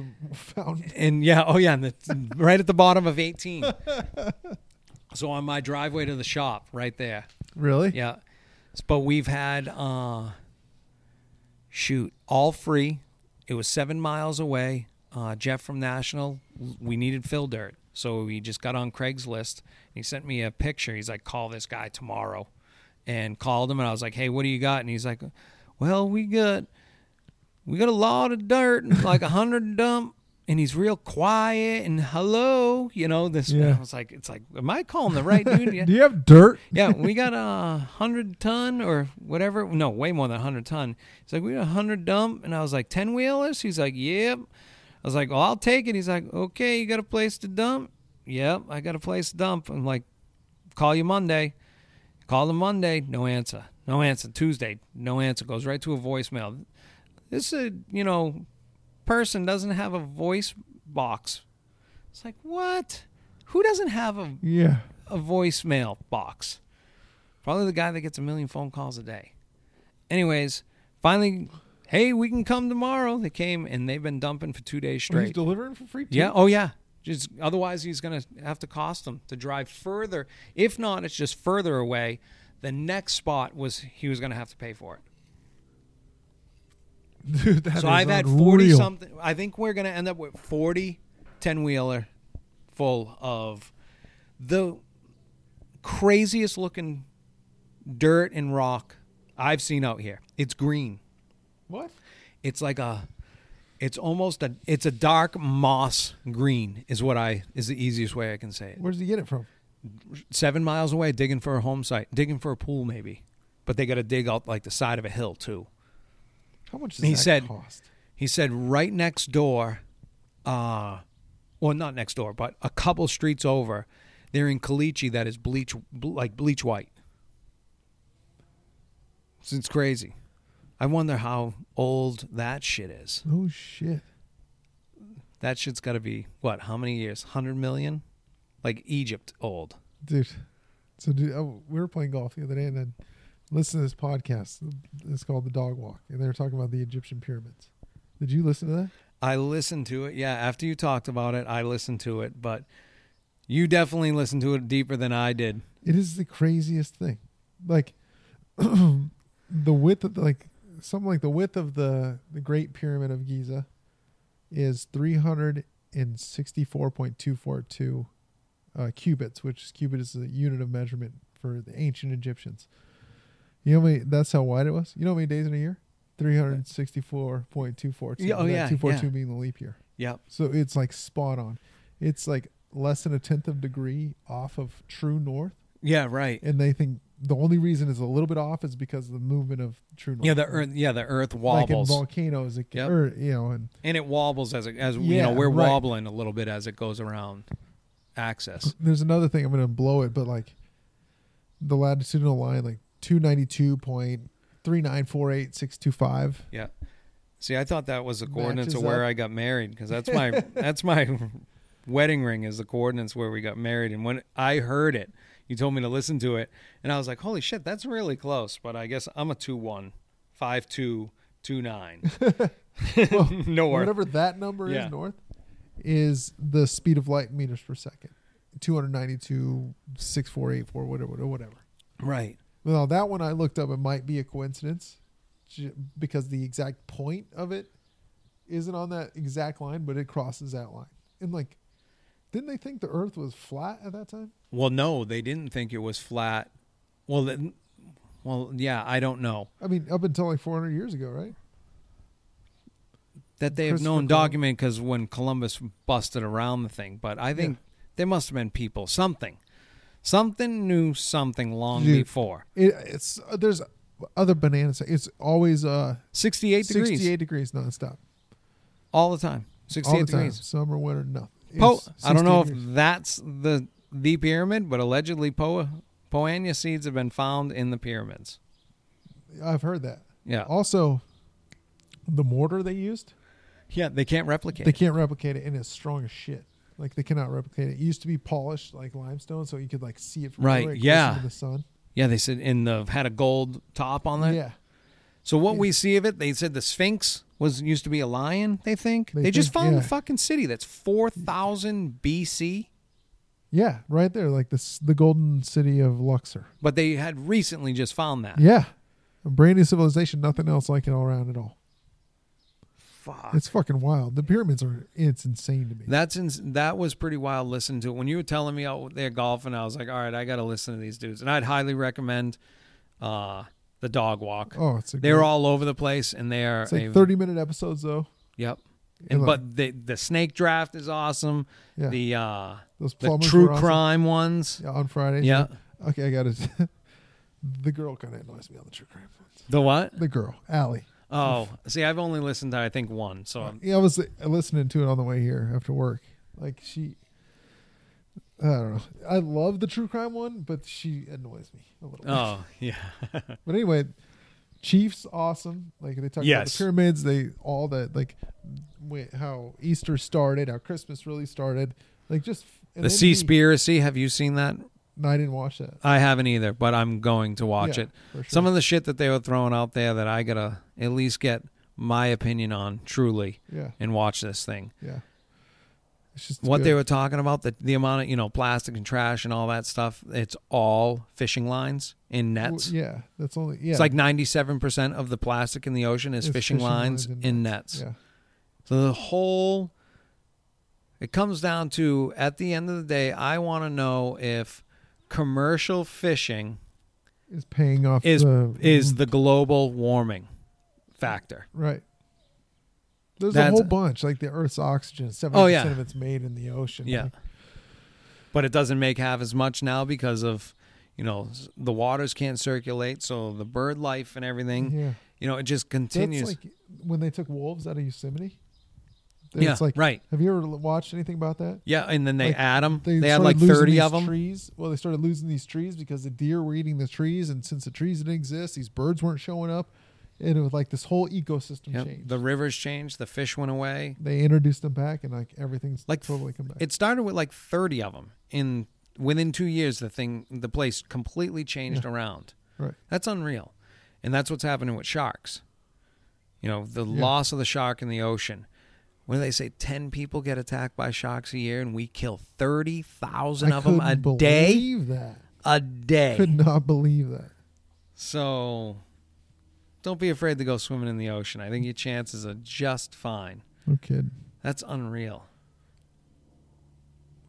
and yeah, oh yeah, and it's right at the bottom of 18. so on my driveway to the shop, right there. Really? Yeah. But we've had uh shoot, all free. It was 7 miles away. Uh Jeff from National, we needed fill dirt. So we just got on Craigslist. He sent me a picture. He's like, "Call this guy tomorrow." And called him and I was like, "Hey, what do you got?" And he's like, "Well, we got we got a lot of dirt, like a hundred dump." And he's real quiet and hello, you know this. Yeah. I was like, it's like, am I calling the right dude? Yeah Do you have dirt? yeah, we got a hundred ton or whatever. No, way more than a hundred ton. He's like, we got a hundred dump, and I was like, ten wheelers. He's like, yep. I was like, well, I'll take it. He's like, okay, you got a place to dump? Yep, I got a place to dump. I'm like, call you Monday. Call him Monday, no answer. No answer. Tuesday, no answer. Goes right to a voicemail. This uh, you know person doesn't have a voice box. It's like what? Who doesn't have a Yeah. a voicemail box. Probably the guy that gets a million phone calls a day. Anyways, finally, hey, we can come tomorrow. They came and they've been dumping for two days Oh, he's straight. delivering for free. Too? yeah. Oh yeah. Just otherwise, he's gonna have to cost them to drive further. If not, it's just further away. The next spot was he was gonna have to pay for it. Dude, that so I've had 40 something. I think we're going to end up with 40 10 wheeler full of the craziest looking dirt and rock I've seen out here. It's green. What? It's like a it's almost a it's a dark moss green is what I is the easiest way I can say it. Where does he get it from? 7 miles away digging for a home site, digging for a pool maybe. But they got to dig out like the side of a hill too. How much does He that said- cost? He said right next door, uh, well, not next door, but a couple streets over, they're in Caliche that is bleach, bl- like bleach white. It's crazy. I wonder how old that shit is. Oh shit. That shit's got to be what? How many years? Hundred million? like Egypt old. Dude, so dude, oh, we were playing golf the other day, and then listen to this podcast. It's called The Dog Walk, and they were talking about the Egyptian pyramids. Did you listen to that? I listened to it. Yeah, after you talked about it, I listened to it, but you definitely listened to it deeper than I did. It is the craziest thing. Like the width of the, like something like the width of the the Great Pyramid of Giza is 364.242 uh, cubits, which is cubit is a unit of measurement for the ancient Egyptians. You know how many? That's how wide it was. You know how many days in a year? Three hundred sixty four point two four two. Yeah, oh, yeah, two four two yeah. being the leap year. Yep. So it's like spot on. It's like less than a tenth of degree off of true north Yeah, right. and they think the only reason it's a little bit off is because of the movement of true north. Yeah, the earth. Yeah, the earth like in wobbles, volcanoes, it Yep. or you know, and and it wobbles as it, as you know we're right. wobbling a little bit as it goes around axis. there's another thing I'm going to blow it, but like the latitudinal line, like two ninety two point three nine four eight six two five. Yeah. See, I thought that was the coordinates of where up. I got married because that's my that's my wedding ring is the coordinates where we got married. And when I heard it, you told me to listen to it, and I was like, "Holy shit, that's really close." But I guess I'm a two one, five two, two nine. North. Whatever that number Yeah. is north is the speed of light meters per second. Two hundred ninety two six four eight four whatever whatever. Right. Well, that one I looked up. It might be a coincidence, because the exact point of it isn't on that exact line, but it crosses that line. And like, didn't they think the Earth was flat at that time? Well, no, they didn't think it was flat. Well, then, well, yeah, I don't know I mean, up until like 400 years ago, right? That they have known document because when Columbus busted around the thing, but I think there must have been people, something, something knew something long Dude. before. It, it's uh, there's other bananas. It's always uh Sixty-eight degrees 68 degrees nonstop. all the time. All Sixty-eight the time, degrees. summer, winter, no. Po- I don't know 68 if that's the the pyramid, but allegedly Poa Poania seeds have been found in the pyramids. I've heard that. Yeah, Also, the mortar they used, yeah, they can't replicate. they it. can't replicate it, and it's strong as shit. Like they cannot replicate it. It used to be polished like limestone, so you could like see it from Right, yeah. the sun. Yeah, they said in the had a gold top on it. Yeah, So what Yeah. we see of it, they said the Sphinx was used to be a lion. They think they, They just found yeah. the fucking city that's four thousand BC, yeah, right there, like this the golden city of Luxor. but they had recently just found that. Yeah, a brand new civilization, nothing else like it all around at all. Fuck. It's fucking wild. The pyramids are it's insane to me. That's ins- that was pretty wild. Listening to it when you were telling me out there golfing, I was like, all right, I got to listen to these dudes, and I'd highly recommend uh, the Dog Walk. oh, it's a They're great- all over the place, and they're It's like a- thirty minute episodes though. Yep. And And like- but the the snake draft is awesome. Yeah, The uh, those the true awesome. crime ones. Yeah, on Fridays. Yeah. Okay, I got it. the girl kind of annoys me on the true crime ones. The what? The girl, Allie. Oh, see, I've only listened to I think one. So I'm- Yeah, I was listening to it on the way here after work. Like she, I don't know. I love the true crime one, but she annoys me a little. bit. oh yeah. But anyway, Chiefs awesome. Like they talk about the pyramids. They all that like how Easter started, how Christmas really started. Like just the then me- Seaspiracy. Have you seen that? No, I didn't watch that. I haven't either, but I'm going to watch Yeah, it. for sure. Some of the shit that they were throwing out there that I gotta at least get my opinion on truly yeah, and watch this thing. yeah. It's just what they were talking about the the amount of you know plastic and trash and all that stuff. It's all fishing lines in Well, nets. yeah, that's only yeah. It's like 97 percent of the plastic in the ocean is It's fishing, lines, and in nets. Yeah, So the whole it comes down to at the end of the day, I want to know if commercial fishing is paying off is the is the global warming factor. right. There's a whole bunch like the Earth's oxygen. Seventy Oh, yeah. percent of it's made in the ocean. Yeah. Like, But it doesn't make half as much now because of you know the waters can't circulate, so the bird life and everything. yeah. You know, it just continues. That's like when they took wolves out of Yosemite. Yeah, It's like, right. have you ever watched anything about that? Yeah, and then they like, add them. They, had like thirty of them. Trees. Well, they started losing these trees because the deer were eating the trees, and since the trees didn't exist, these birds weren't showing up, and it was like this whole ecosystem Yep. changed. The rivers changed. The fish went away. they introduced them back, and like everything's Like, totally come back. It started with like thirty of them. In within two years, the thing, the place completely changed Yeah. around. Right. That's unreal, and that's what's happening with sharks. You know, the Yeah. loss of the shark in the ocean. What do they say? Ten people get attacked by sharks a year, and we kill thirty thousand of them a day. Believe that. A day. Could not believe that. So, don't be afraid to go swimming in the ocean. I think your chances are just fine. No kidding. That's unreal.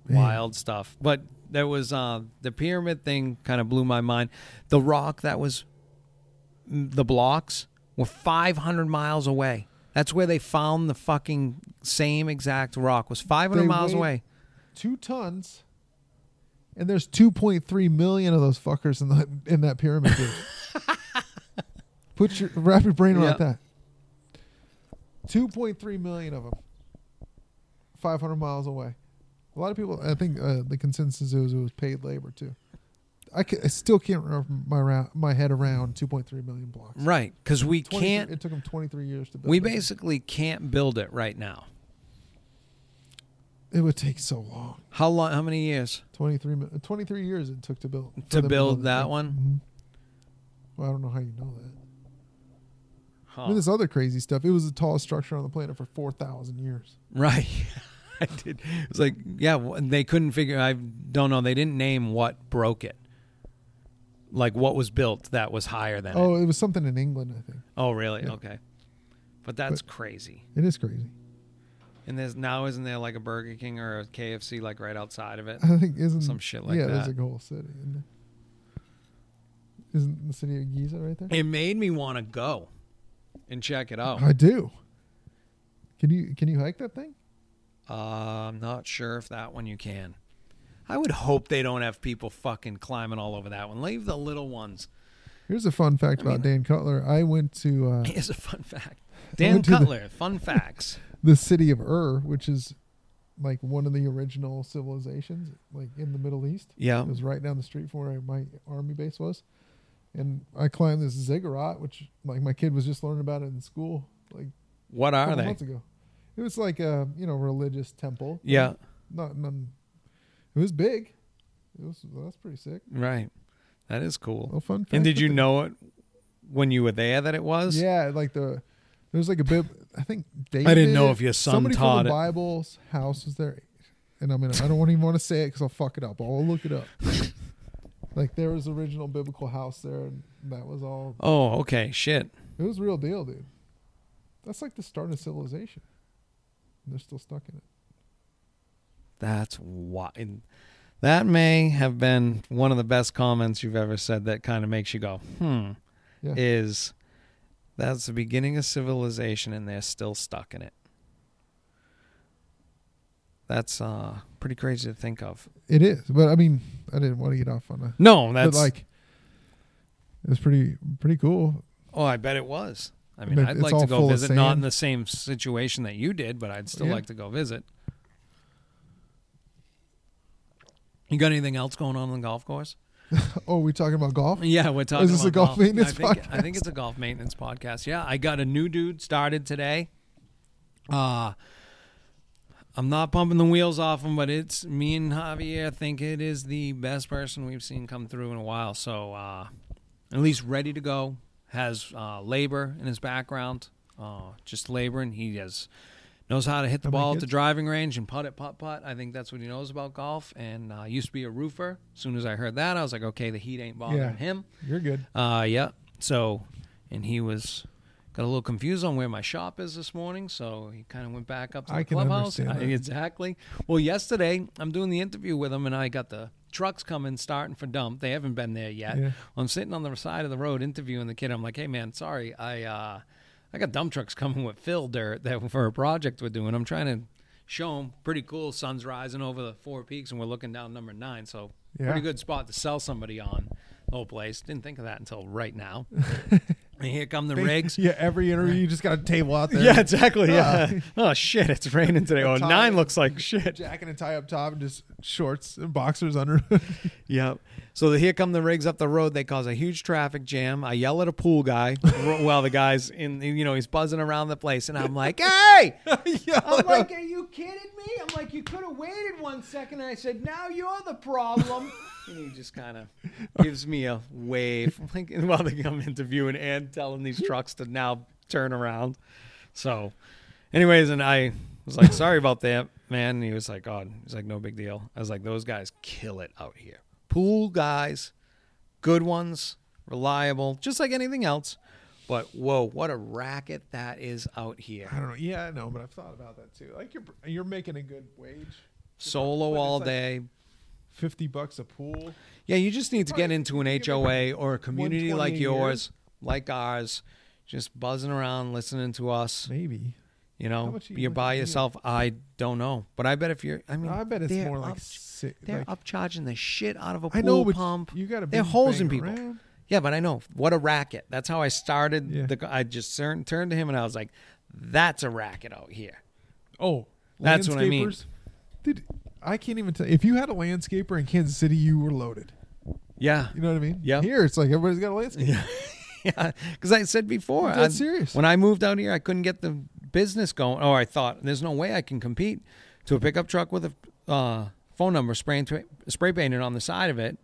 Man. Wild stuff. But there was uh, the pyramid thing kind of blew my mind. The rock that was mm, the blocks were 500 miles away. That's where they found the fucking same exact rock. Was 500 They miles weighed- away. Two tons, and there's 2.3 million of those fuckers in the in that pyramid. Dude. Put your wrap your brain around Yeah. that. 2.3 million of them. 500 miles away. A lot of people. I think uh, the consensus is it was paid labor too. I, ca- I still can't wrap my my head around 2.3 million blocks. Right, because we can't. It took them 23 years to build. We basically can't build it right now. It would take so long. How long? How many years 23, 23 years it took to build to build that one? Mhm. Well, I don't know how you know that. I mean, this other crazy stuff. It was the tallest structure on the planet for 4,000 years. Right. I did. It was like, yeah, they couldn't figure. I don't know. They didn't name what broke it. Like what was built that was higher than Oh, it. it was something in England, I think. Oh, really? Yeah. Okay. But that's crazy. It is crazy. And there's now isn't there like a Burger King or a KFC like right outside of it? I think isn't Some shit like yeah, that. there's a whole city. Isn't, isn't the city of Giza right there? It made me want to go and check it out. I do. Can you can you hike that thing? Uh, I'm not sure if that one you can. I would hope they don't have people fucking climbing all over that one. Leave the little ones. Here's a fun fact I about Dan Cutler. I went to uh, Here's a fun fact. Dan to the- Cutler, fun facts. the city of Ur, which is like one of the original civilizations, like in the Middle East. Yeah. It was right down the street from where my army base was. And I climbed this ziggurat, which like my kid was just learning about it in school, like What are they? months ago. It was like a you know religious temple. Yeah, Not none. It was big. It was that's pretty sick. right. That is cool. little fun. And did you know it when you were there that it was? Yeah, like the there was like a bit. I think David. I didn't know if your son somebody taught from the it. Bible's house was there, and I mean I don't even want to say it because I'll fuck it up. I'll look it up. like there was original biblical house there, and that was all. Oh, okay. Shit. It was real deal, dude. That's like the start of civilization. They're still stuck in it. That's why. That may have been one of the best comments you've ever said that kind of makes you go, hmm. Yeah. Is that's the beginning of civilization and they're still stuck in it. That's uh pretty crazy to think of. It is, but I mean, I didn't want to get off on a. No, that's like, it was pretty pretty cool. oh, I bet it was. I mean, I'd like to go visit, not in the same situation that you did, but I'd still Yeah. like to go visit. You got anything else going on on the golf course? Oh, we talking about golf? Yeah, we're talking. Is this about a golf maintenance I think, I podcast? think it's a golf maintenance podcast. Yeah, I got a new dude started today. Uh I'm not pumping the wheels off him, but it's me and Javier think it is the best person we've seen come through in a while. So uh at least ready to go. Has uh, labor in his background, uh, just laboring. He has knows how to hit the ball at the driving range and putt it, putt putt. I think that's what he knows about golf. And uh, used to be a roofer. As soon as I heard that, I was like, okay, the heat ain't bothering Yeah. him. You're good. Uh, yeah. So, and he was got a little confused on where my shop is this morning, so he kind of went back up to the I clubhouse. I- exactly. Well, yesterday I'm doing the interview with him, and I got the trucks coming starting for dump. They haven't been there yet. Yeah. I'm sitting on the side of the road interviewing the kid. I'm like, hey man, sorry, I uh, I got dump trucks coming with fill dirt that for a project we're doing. I'm trying to show them pretty cool. Sun's rising over the four peaks, and we're looking down number nine. So Yeah. pretty good spot to sell somebody on the whole place. Didn't think of that until right now. and here come the rigs. Yeah, every interview you just got a table out there. Yeah, exactly. Yeah. Uh, oh shit, it's raining today. Oh, nine looks like shit. Jacket and tie up top and just shorts and boxers under. Yep. So the, here come the rigs up the road. They cause a huge traffic jam. I yell at a pool guy while the guy's in, you know, he's buzzing around the place, and I'm like, "Hey!" I'm like, "Are you kidding me?" I'm like, "You could have waited one second. And I said, "Now you're the problem." and he just kind of gives me a wave, like while they come interviewing and telling these trucks to now turn around. So, anyways, and I was like, "Sorry about that, man." And he was like, oh, "God," he's like, "No big deal." I was like, "Those guys kill it out here. Pool guys, good ones, reliable, just like anything else." But whoa, what a racket that is out here! I don't know. Yeah, I know, but I've thought about that too. Like you're you're making a good wage. Solo all like- day. Fifty bucks a pool. Yeah, you just need to get into an HOA or a community like yours, like ours, just buzzing around, listening to us. Maybe. You know, you- you're by you- yourself. I don't know, but I bet if you're, I mean, I bet it's more like up, they're like, upcharging the shit out of a pool know, pump. you got to. They're hosing people. Yeah, but I know what a racket. That's how I started. Yeah. The, I just turned, turned to him and I was like, "That's a racket out here." Oh, That's what I mean. Dude, I can't even tell. If you had a landscaper in Kansas City, you were loaded. Yeah, You know what I mean? Yeah, Here, it's like everybody's got a landscaper. Yeah, yeah. Because I said before, That's I- serious. When I moved out here, I couldn't get the business going. Or I thought there's no way I can compete to a pickup truck with a uh, phone number spray spray painted on the side of it.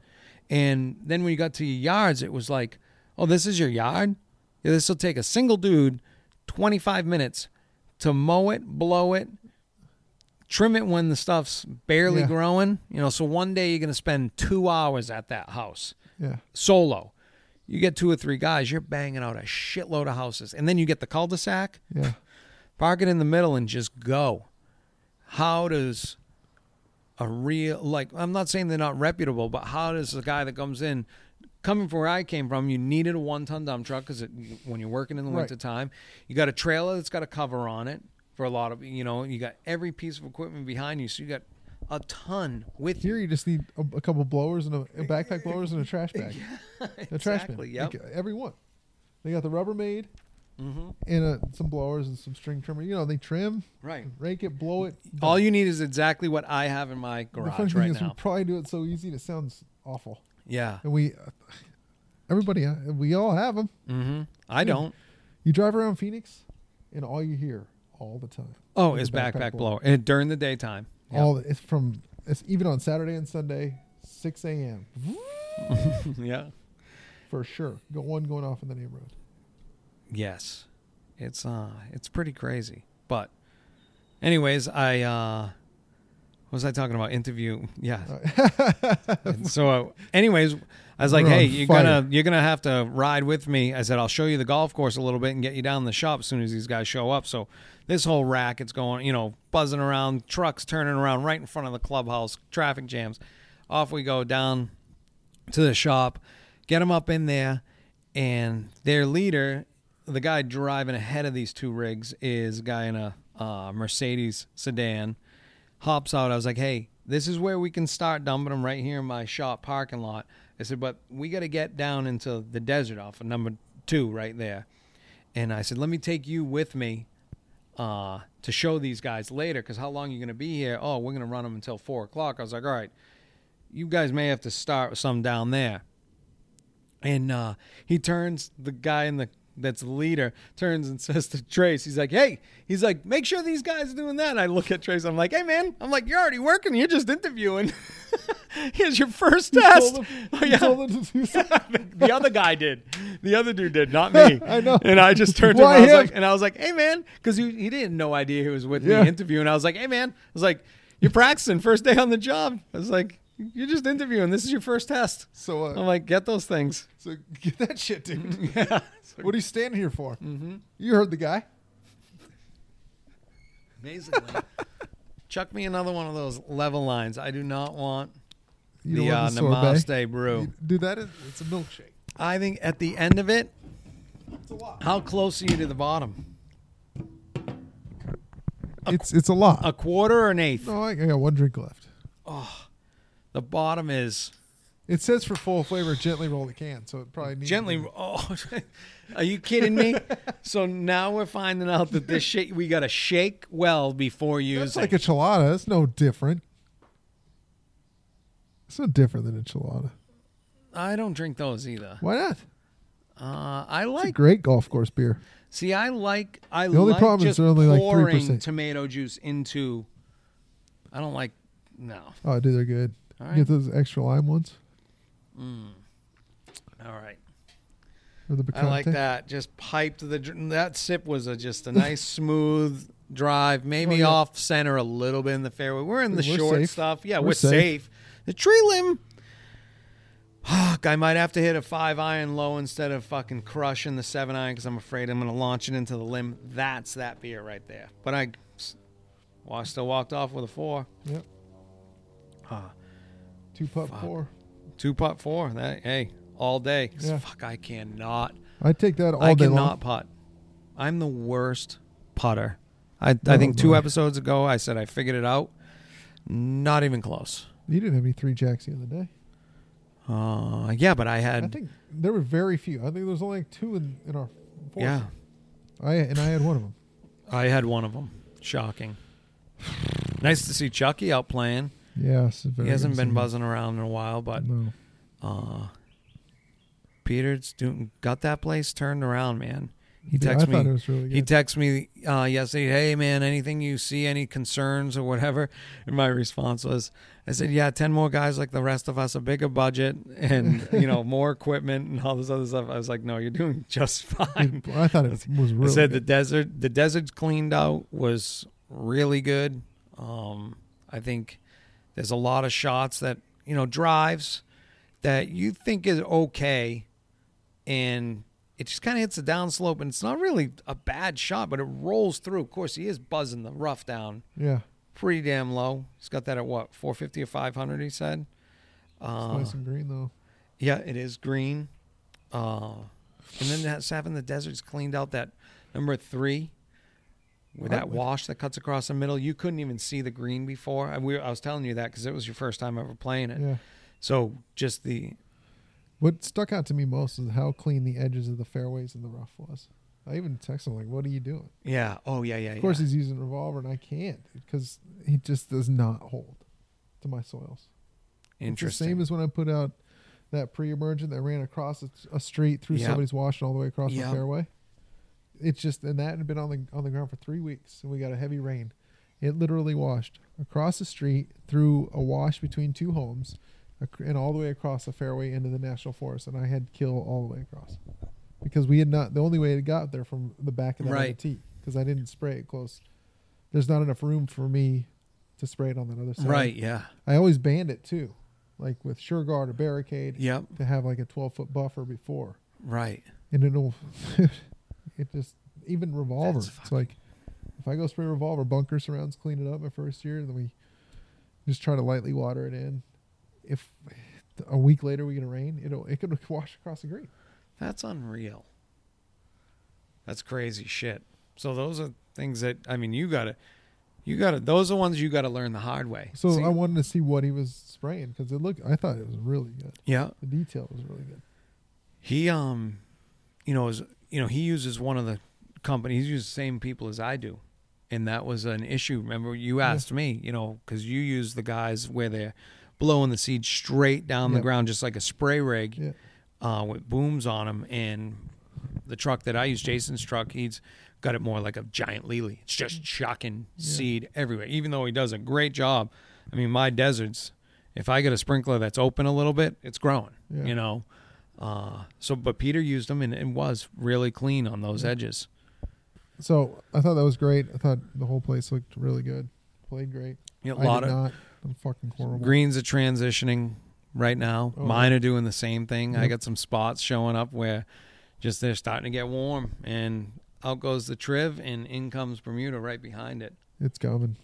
And then when you got to your yards, it was like, oh, this is your yard. Yeah, this will take a single dude 25 minutes to mow it, blow it, trim it when the stuff's barely Yeah. growing. You know, so one day you're going to spend two hours at that house Yeah. solo. You get two or three guys, you're banging out a shitload of houses, and then you get the cul-de-sac. Yeah. Park it in the middle and just go. How does a real like I'm not saying they're not reputable, but how does the guy that comes in coming from where I came from, you needed a one ton dump truck because when you're working in the Right. winter time, you got a trailer that's got a cover on it for a lot of you know, you got every piece of equipment behind you, so you got a ton with Here you just need a, a couple blowers and a, a backpack blowers and a trash bag. you. A trash exactly. bin. Yep. Every one. They got the Rubbermaid hmm and uh, some blowers and some string trimmer. You know, they trim, Right. rake it, blow it. All you need is exactly what I have in my the funny garage thing right is we now. probably do it so easy and it sounds awful. Yeah. And we, uh, everybody, uh, we all have them. hmm I don't. You drive around Phoenix, and all you hear all the time. Oh, is it's a backpack, blower and during the daytime. Yep. All it's from. It's even on Saturday and Sunday, six a.m. yeah. for sure. Got one going off in the neighborhood. Yes. It's uh it's pretty crazy. But anyways, I uh what was I talking about? Interview. Yeah. And so uh, anyways, I was like, We're "Hey, you're fire. to you're to have to ride with me." I said, "I'll show you the golf course a little bit and get you down the shop as soon as these guys show up." So this whole racket's going, you know, buzzing around, trucks turning around right in front of the clubhouse, traffic jams. Off we go down to the shop, get them up in there, and their leader, the guy driving ahead of these two rigs, is a guy in a uh, Mercedes sedan. Hops out. I was like, "Hey, this is where we can start dumping them right here in my shop parking lot." I said, "But we got to get down into the desert off of number two right there." And I said, "Let me take you with me." Uh, to show these guys later, because how long are you going to be here? Oh, we're going to run them until four o'clock. I was like, all right, you guys may have to start with some down there. And uh, he turns the guy in the that's the leader turns and says to Trace, he's like, "Hey," he's like, "Make sure these guys are doing that." And I look at Trace, I'm like, "Hey, man," I'm like, "You're already working. You're just interviewing. Here's your first test." him- Oh, yeah. told him to the other guy did. The other dude did, not me. I know. And I just turned to him. I was him? like, and I was like, "Hey, man," because he he didn't no idea he was with Yeah. me interviewing. I was like, "Hey, man," I was like, "You're practicing first day on the job." I was like, "You're just interviewing. This is your first test." So, I'm uh, like, "Get those things." so get that shit, dude. yeah. what are you standing here for? Mm-hmm. You heard the guy. Amazingly, Chuck me another one of those level lines. I do not want You the don't uh, want the sorbet. Namaste brew. You- Dude, that is it's a milkshake. I think at the end of it, It's a lot. how close are you to the bottom? It's it's a lot. A quarter or an eighth? no, I, I got one drink left. The bottom is It says for full flavor, gently roll the can, so it probably needs gently. To Oh, are you kidding me? so now we're finding out that this shake we got to shake well before using. like a Chelada. It's no different. It's no different than a Chelada. I don't drink those either. Why not? Uh, I It's a like. great golf course beer. See, I like. I The only like problem is just they're only like pouring 3%. tomato juice into. I don't like. No. Oh, dude, they're good. All right. Get those extra lime ones Mm. All right. I like that. Just piped the dr- that sip was a, just a nice smooth drive, maybe Oh, yeah. off center a little bit in the fairway. We're in the We're short safe. stuff. Yeah, We're we're, safe. safe. The tree limb. Fuck, I might have to hit a five iron low instead of fucking crushing the seven iron because I'm afraid I'm going to launch it into the limb. That's that beer right there. But I, well, I still walked off with a four. Yep. Ah, Two putt Fuck. four. two putt four. That hey, all day. Yeah. Fuck, I cannot. I'd take that all I day I cannot long. putt. I'm the worst putter. I, I Oh, think two boy. episodes ago I said I figured it out. Not even close. You didn't have any three jacks the other day. Uh, yeah, but I had. I think there were very few. I think there was only like two in, in our. Four. yeah, I and I had one of them. I had one of them. Shocking. nice to see Chucky out playing. Yeah, he hasn't been buzzing around in a while, but no. uh, Peter's doing got that place turned around, man. He Yeah, texted me. it was really He good. texted me uh, yesterday, hey man, anything you see, any concerns or whatever? And my response was, I said, yeah, 10 more guys like the rest of us, a bigger budget and, you know, more equipment and all this other stuff. I was like, no, you're doing just fine. I thought it was really. I said the desert, the desert's cleaned out was really good. Um, I think there's a lot of shots that, you know, drives that you think is okay, and it just kind of hits a downslope, and it's not really a bad shot, but it rolls through. Of course, he is buzzing the rough down Yeah. pretty damn low. He's got that at what 450 or 500. He said. It's Uh, nice and green though. yeah, it is green. Uh, and then that's having the deserts cleaned out. That number three, with that wash that cuts across the middle, you couldn't even see the green before. I, we, I was telling you that because it was your first time ever playing it. Yeah. So just the What stuck out to me most is how clean the edges of the fairways and the rough was. I even texted him like, "What are you doing?" yeah. Oh yeah, yeah. Of course, yeah. he's using a revolver, and I can't because he just does not hold to my soils. Interesting. same as when I put out that pre-emergent that ran across a, a street through Yep. somebody's wash and all the way across Yep. the fairway. It's just and that had been on the on the ground for three weeks, and we got a heavy rain. It literally washed across the street through a wash between two homes, and all the way across the fairway into the national forest. And I had to kill all the way across because we had not. The only way it got there from the back of that other Right. tee because I didn't spray it close. There's not enough room for me to spray it on that other side. right. Yeah. I always band it too, like with SureGuard or barricade Yep. to have like a 12 foot buffer before, Right. and it'll it just even revolver. That's It's like if I go spray revolver, bunker surrounds, clean it up my first year, and then we just try to lightly water it in. If a week later we get a rain, it'll it could wash across the green. That's unreal. That's crazy shit. So those are things that I mean, you gotta, you gotta. Those are ones you gotta learn the hard way. So See- I wanted to see what he was spraying because it looked. I thought it was really good. yeah, The detail was really good. he um, you know, is you know he uses one of the companies. He uses the same people as I do, and that was an issue. Remember, you Yeah. asked me, you know, because you use the guys where they're blowing the seed straight down the ground, just like a spray rig. Yeah. uh, with booms on them. And the truck that I use, Jason's truck, he's got it more like a giant Lely. It's just chucking Yeah. seed everywhere. Even though he does a great job. I mean, my deserts, if I get a sprinkler that's open a little bit, it's growing. Yeah. You know. Uh, so, but Peter used them and it was really clean on those Yeah. edges. So I thought that was great. I thought the whole place looked really good. Played great. You know, I a lot did of not. I'm fucking horrible. greens are transitioning right now. Oh, Mine yeah. are doing the same thing. I Yep. got some spots showing up where just they're starting to get warm, and out goes the Triv, and in comes Bermuda right behind it. It's coming.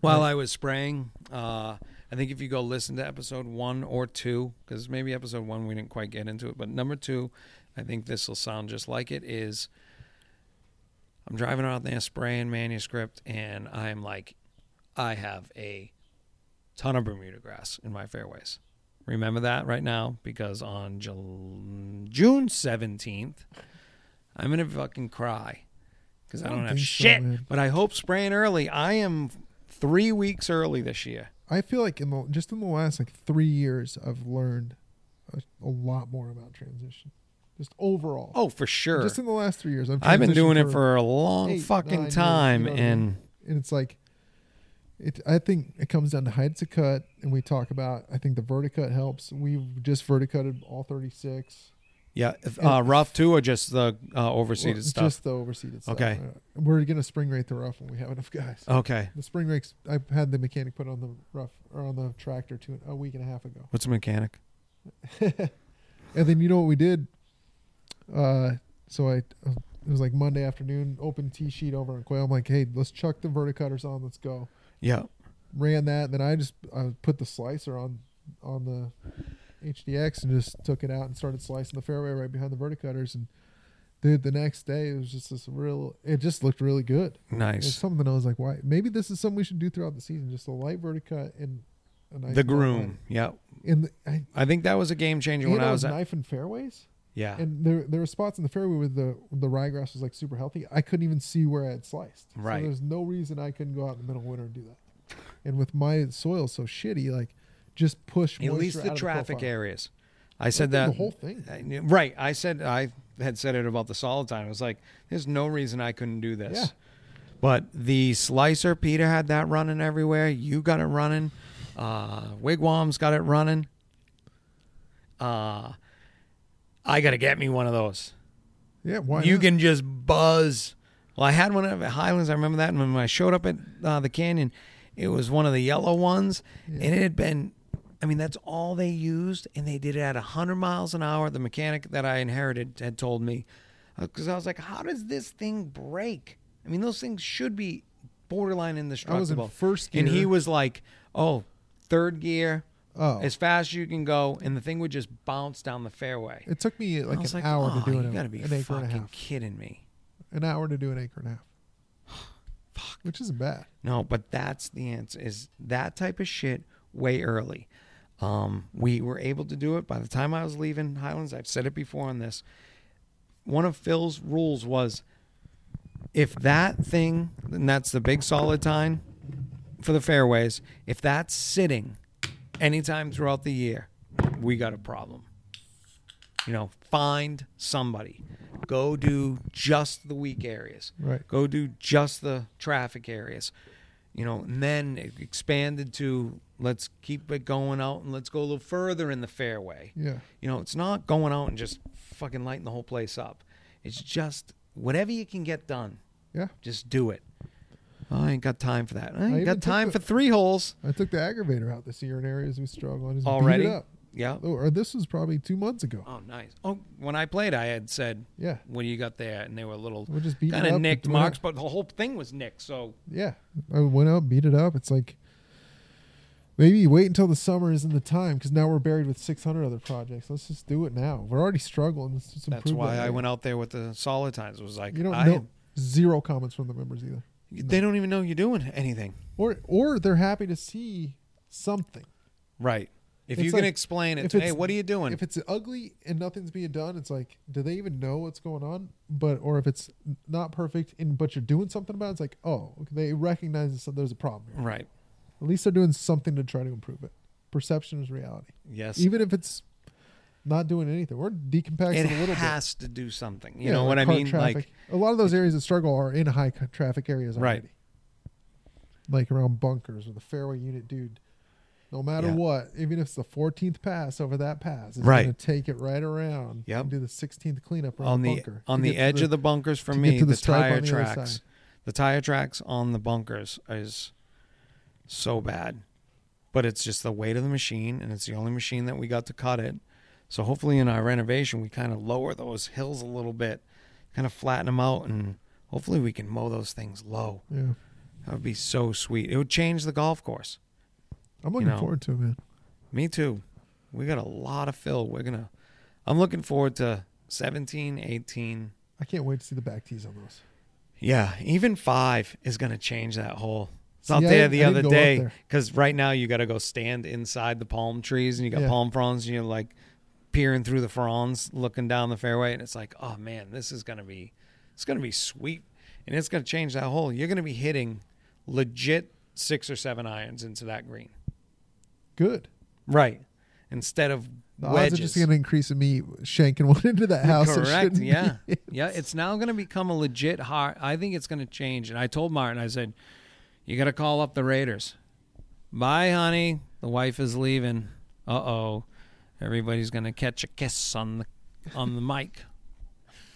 While. I was spraying, uh, I think if you go listen to episode one or two, because maybe episode one we didn't quite get into it, but number two, I think this will sound just like it. Is I'm driving out there spraying manuscript, and I'm like, I have a ton of Bermuda grass in my fairways. Remember that right now because on Jul- June 17th, I'm going to fucking cry because I I don't, have think so, shit. but I hope spraying early. I am three weeks early this year. I feel like in the just in the last like three years, I've learned a, a lot more about transition. Just overall. Oh, for sure. Just in the last three years, I've, I've been doing it for a long eight, fucking nine years, time, you know and and it's like it i think it comes down to height to cut and we talk about i think the verticut helps we've just verticutted all 36 yeah, if, uh, rough too, or just the uh, overseeded Well, stuff. just the overseeded stuff Okay. Uh, we're gonna spring rake the rough when we have enough guys okay, the spring rakes i had the mechanic put on the rough or on the tractor two a week and a half ago what's a mechanic? and then you know what we did uh so i it was like monday afternoon open t sheet over on quail i'm like hey let's chuck the verticutters on let's go Yeah, ran that. And then I just I put the slicer on on the HDX and just took it out and started slicing the fairway right behind the verticutters. And dude, the next day it was just this real. It just looked really good. Nice. It's something I was like, why? Maybe this is something we should do throughout the season. Just a light verticut and a nice The groom. Yeah, In the I, I think that was a game changer when and I was at. knife and fairways. Yeah, And there there were spots in the fairway where the the ryegrass was like super healthy. I couldn't even see where I had sliced. Right. So there's no reason I couldn't go out in the middle of winter and do that. And with my soil so shitty, like just push at least the traffic profile. areas. I said that the whole thing. I right. I said I had said it about the solid time. I was like, "There's no reason I couldn't do this." Yeah. But the slicer, Peter had that running everywhere. You got it running. Uh, Wigwam's got it running. Uh, I got to get me one of those. Yeah, why you not? can just buzz. Well, I had one of at Highlands. I remember that. And when I showed up at uh, the canyon, it was one of the yellow ones, Yeah. and it had been. I mean, that's all they used, and they did it at 100 miles an hour. The mechanic that I inherited had told me, uh, because I was like, how does this thing break? I mean, those things should be borderline I was in indestructible. first gear. And he was like, oh, third gear, oh, as fast as you can go, and the thing would just bounce down the fairway. it took me like an like, hour oh, to do it. you an, gotta be an acre and a fucking half. kidding me. An hour to do an acre and a half. Fuck. Which isn't bad. No, but that's the answer. Is that type of shit way early? Um, we were able to do it by the time I was leaving Highlands. I've said it before on this. One of Phil's rules was, if that thing, and that's the big solid tine for the fairways, if that's sitting anytime throughout the year, we got a problem. You know, find somebody. Go do just the weak areas. Right. Go do just the traffic areas. You know, and then it expanded to let's keep it going out and let's go a little further in the fairway. Yeah. You know, it's not going out and just fucking lighting the whole place up. It's just whatever you can get done, Yeah. just do it. I ain't got time for that. I ain't even got time the- for three holes I took the aggravator out this year in areas we struggle just already. beat it up. Yeah. Oh, or this was probably two months ago. Oh, nice. Oh, when I played, I had said, Yeah. When you got there?" And they were a little We're just beating kind it of up. nicked Went out- marks, but the whole thing was nicked. So Yeah. I went out, beat it up. It's like maybe wait until the summer isn't the time because now we're buried with 600 other projects. Let's just do it now. We're already struggling. Let's just that's improve why that I went out there with the solid tines. It was like You don't I, know zero comments from the members either, they don't even know you're doing anything. or or they're happy to see something. Right. If It's you can explain it, to, hey, what are you doing? If it's ugly and nothing's being done, it's like, do they even know what's going on? But or if it's not perfect and but you're doing something about it, it's like, oh, okay, they recognize that there's a problem here. right. At least they're doing something to try to improve it. Perception is reality. Yes. even if it's not doing anything. We're decompacting it a little bit. has to do something. You Yeah, know like what I mean? Traffic. Like a lot of those areas that struggle are in high traffic areas already. Right. Like around bunkers or the fairway unit, dude. No matter Yeah. what, even if it's the 14th pass over that pass, it's Right. going to take it right around. Yep. And do the 16th cleanup on the the bunker on the edge of the bunkers for me, the the, tire the tracks, the tire tracks on the bunkers is so bad. But it's just the weight of the machine, and it's the only machine that we got to cut it. So hopefully, in our renovation, we kind of lower those hills a little bit, kind of flatten them out, and hopefully, we can mow those things low. Yeah, That would be so sweet. It would change the golf course. I'm looking know. forward to it, man. Me too. We got a lot of fill. We're gonna. I'm looking forward to 17, 18. I can't wait to see the back tees on those. Yeah, even five is gonna change that hole. It's out I there the other didn't go up day because right now you got to go stand inside the palm trees and you got Yeah. palm fronds and you're like peering through the fronds, looking down the fairway, and it's like, oh man, this is gonna be, it's gonna be sweet, and it's gonna change that hole. You're gonna be hitting legit six or seven irons into that green, Good. right? Instead of The odds wedges. are just going to increase in me shanking one into that house. Correct. Yeah. Yeah. It's now going to become a legit hard. I think it's going to change. And I told Martin, I said, you got to call up the Raiders. Bye, honey. The wife is leaving. Uh oh. Everybody's going to catch a kiss on the on the mic.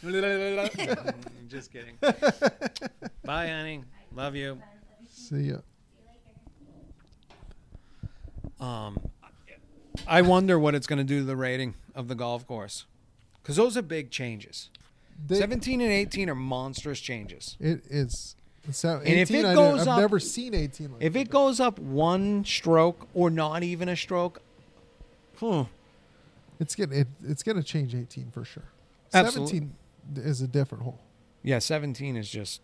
Just kidding. Bye, honey. Love you. See ya. Um, I wonder what it's going to do to the rating of the golf course. Because those are big changes. They- 17 and 18 are monstrous changes. It is. So And if 18, it I goes have up- never seen 18 like If that. it goes up one stroke or not even a stroke, hmm, it's getting it, it's going to change 18 for sure. Absolutely. 17 is a different hole. yeah, 17 is just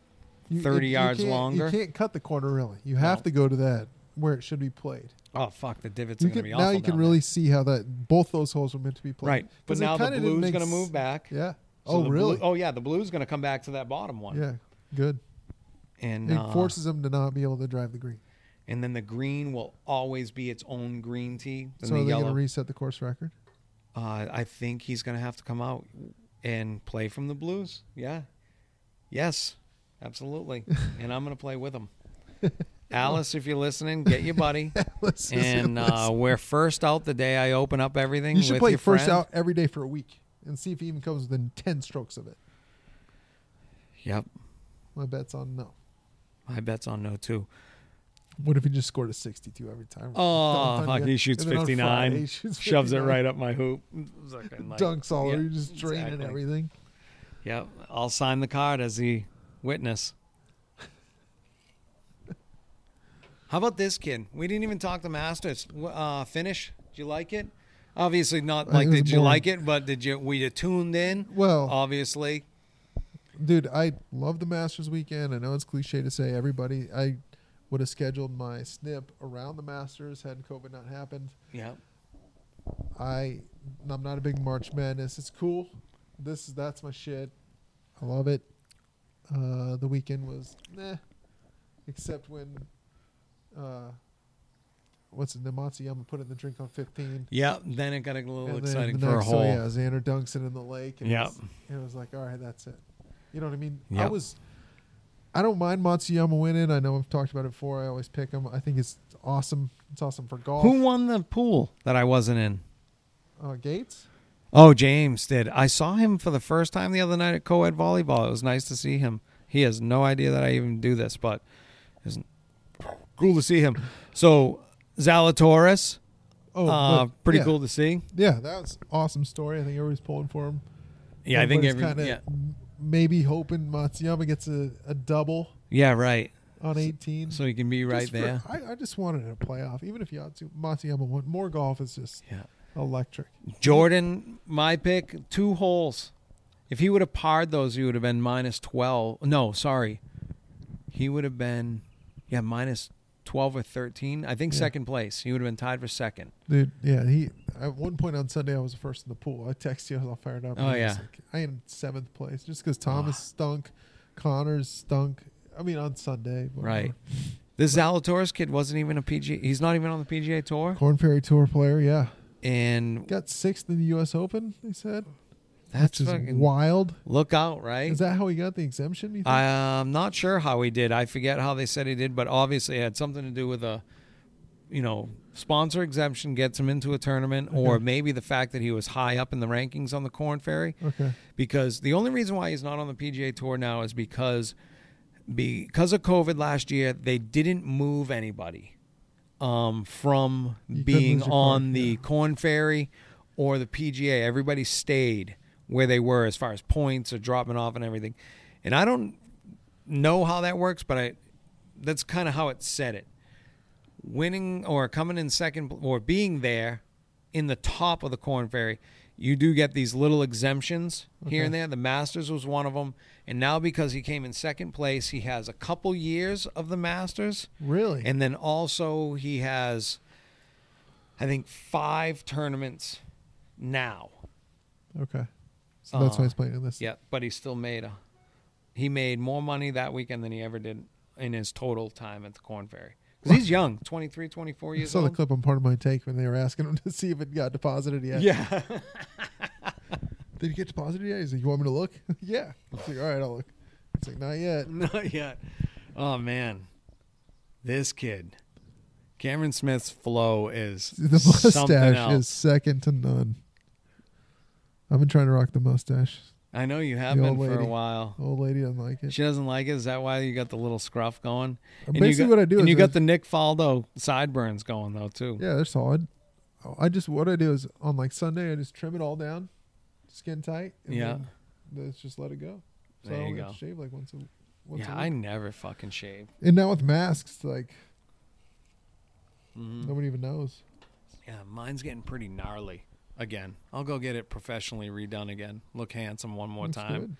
You- 30 it- yards can't- longer. You can't cut the corner really. You have No. to go to that where it should be played. Oh fuck, the divots You are going to be now you can really see how that both those holes were meant to be played. right, but now the blue's going to move back. Yeah. So oh really? Blue, oh yeah, the blue's is going to come back to that bottom one. yeah. Good. and It uh, forces them to not be able to drive the green. and then the green will always be its own green tee. So the are they going to reset the course record? Uh, I think he's going to have to come out and play from the Blues. Yeah. Yes, absolutely. and I'm going to play with him. Alice, if you're listening, get your buddy. And uh, we're first out the day I open up everything. you should play first friend. out every day for a week and see if he even comes within 10 strokes of it. Yep. My bet's on no. My bet's on no, too. What if he just scored a 62 every time? Oh, fuck! He shoots and then on 59, Friday he shoots shoves it right up my hoop, like- dunks all yeah, over, you just draining exactly. everything. Yep, I'll sign the card as the witness. How about this kid? We didn't even talk the Masters uh, finish. Did you like it? Obviously, not like did you boring. like it, but did you? You tuned in? Well, Obviously, dude, I love the Masters weekend. I know it's cliche to say everybody. I would have scheduled my snip around the Masters had COVID not happened. yeah. I I'm not a big March Madness. It's cool. This is that's my shit. I love it. Uh, the weekend was except when uh, what's it? Namatsuyama put in the drink on 15. Yeah, then it got a little And exciting the for a hole. So yeah, Xander dunks it in the lake. And Yep. it, was, and it was like, all right, that's it. You know what I mean? I was. I don't mind Matsuyama winning. I know I've talked about it before. I always pick him. I think it's awesome. It's awesome for golf. Who won the pool that I wasn't in? Uh, Gates. Oh, James did. I saw him for the first time the other night at co-ed volleyball. It was nice to see him. He has no idea that I even do this, but it's cool to see him. So Zalatoris, Oh, uh, but- pretty yeah. cool to see. Yeah, that was awesome story. I think everybody's pulling for him. Yeah, I think every kind of yeah, maybe hoping Matsuyama gets a, a double yeah, right. on 18. So he can be right Just for- there. I, I just wanted a playoff, even if Yatsu, Matsuyama won. More golf is just Yeah. electric. Jordan, my pick, two holes. If he would have parred those, he would have been minus twelve. No, sorry, he would have been yeah minus twelve or thirteen. I think Yeah. second place. He would have been tied for second. Dude, yeah, he at one point on Sunday I was the first in the pool. I texted you, I was all fired up. Oh, yeah. like, I am seventh place just because ah. Thomas stunk, Conners stunk. I mean on Sunday, whatever. Right. This Zalatoris kid wasn't even a PGA. He's not even on the PGA Tour, Korn Ferry Tour player, yeah, and got sixth in the U.S. Open. They said that's which is wild. look out, right? Is that how he got the exemption? I'm not sure how he did. I forget how they said he did, but obviously it had something to do with a, you know, sponsor exemption gets him into a tournament, or maybe the fact that he was high up in the rankings on the Korn Ferry. okay. Because the only reason why he's not on the PGA Tour now is because because of COVID last year, they didn't move anybody um, from You being on the yeah. Korn Ferry or the PGA. Everybody stayed where they were as far as points or dropping off and everything. And I don't know how that works, but I that's kind of how it said it. Winning or coming in second or being there in the top of the Korn Ferry, you do get these little exemptions here and there. The Masters was one of them, and now because he came in second place, he has a couple years of the Masters, Really? and then also he has, I think, five tournaments now. okay. So that's why he's playing in this. Yeah, but he still made a. He made more money that weekend than he ever did in his total time at the Korn Ferry. Because he's young, 23, 24 I years saw the old. clip on part of my take when they were asking him to see if it got deposited yet. Yeah. Did it get deposited yet? He's like, "You want me to look?" yeah. It's like, "All right, I'll look." It's like, "Not yet." Not yet. Oh man, this kid, Cameron Smith's flow is The something mustache else. is second to none. I've been trying to rock the mustache. I know you have the been old for a lady. while. Old lady doesn't like it. She doesn't like it. Is that why you got the little scruff going? And you Basically, got, what I do and is you I- got the Nick Faldo sideburns going though too. Yeah, they're solid. Oh, I just what I do is on like Sunday I just trim it all down, skin tight. And Yeah. then Let's just let it go. So There I you only have go. to shave like once a once yeah, a I week. never fucking shave. And now with masks, like Mhm. nobody even knows. Yeah, mine's getting pretty gnarly. Again, I'll go get it professionally redone again. Look handsome one more Looks time. good.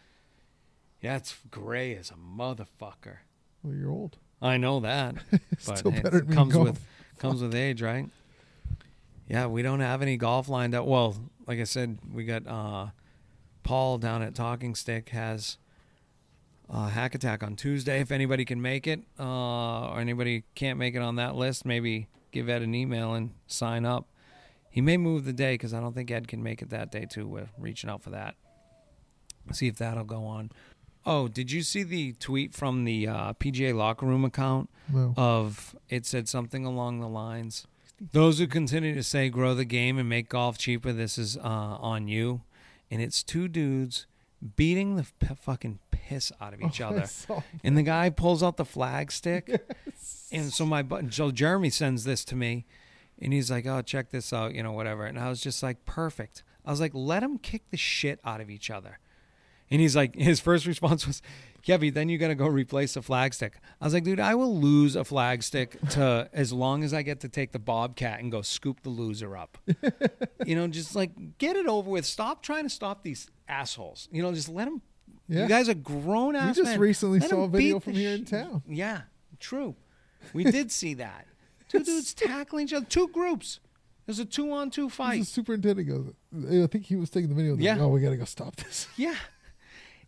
Yeah, it's gray as a motherfucker. Well, you're old. I know that, but Still better it comes golf. with comes with age, right? Yeah, we don't have any golf lined up. Well, like I said, we got uh, Paul down at Talking Stick has uh, Hack Attack on Tuesday. If anybody can make it, uh, or anybody can't make it on that list, maybe give Ed an email and sign up. He may move the day because I don't think Ed can make it that day too. We're reaching out for that. See if that'll go on. Oh, did you see the tweet from the uh, PGA locker room account No. of it said something along the lines those who continue to say grow the game and make golf cheaper this is uh, on you and it's two dudes beating the p- fucking piss out of each Oh, other. And the guy pulls out the flag stick. And so my bu- so Jeremy sends this to me and he's like, "Oh, check this out, you know, whatever." And I was just like, "Perfect." I was like, "Let them kick the shit out of each other." And he's like, his first response was, "Yeah, but then you got to go replace the flagstick." I was like, "Dude, I will lose a flagstick to as long as I get to take the bobcat and go scoop the loser up." you know, just like get it over with. Stop trying to stop these assholes. You know, just let them. Yeah. You guys are grown ass. just men. recently Let saw a video from here in town. Yeah, true. We did see that. Two dudes tackling each other. Two groups. There's a two on two fight. The superintendent goes. I think he was taking the video. Yeah. Like, oh, we gotta go stop this. Yeah.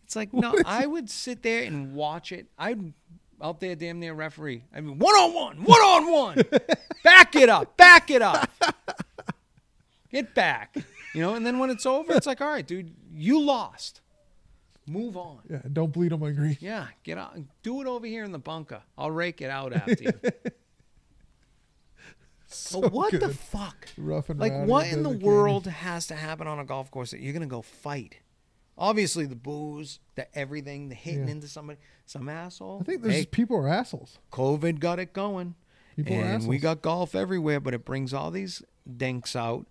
It's like no, I would sit there and watch it. I'd out there damn near referee. I mean one on one, one on one. Back it up, back it up. Get back. You know, and then when it's over, it's like, all right, dude, you lost. Move on. Yeah, don't bleed on my green. Yeah, get out. Do it over here in the bunker. I'll rake it out after you. So but what the fuck? Rough and Like, what in the world has to happen on a golf course that you're gonna go fight? Obviously, the booze, the everything, the hitting Yeah. into somebody, some asshole. I think there's hey, people are assholes. COVID got it going, People are and we got golf everywhere. But it brings all these dinks out.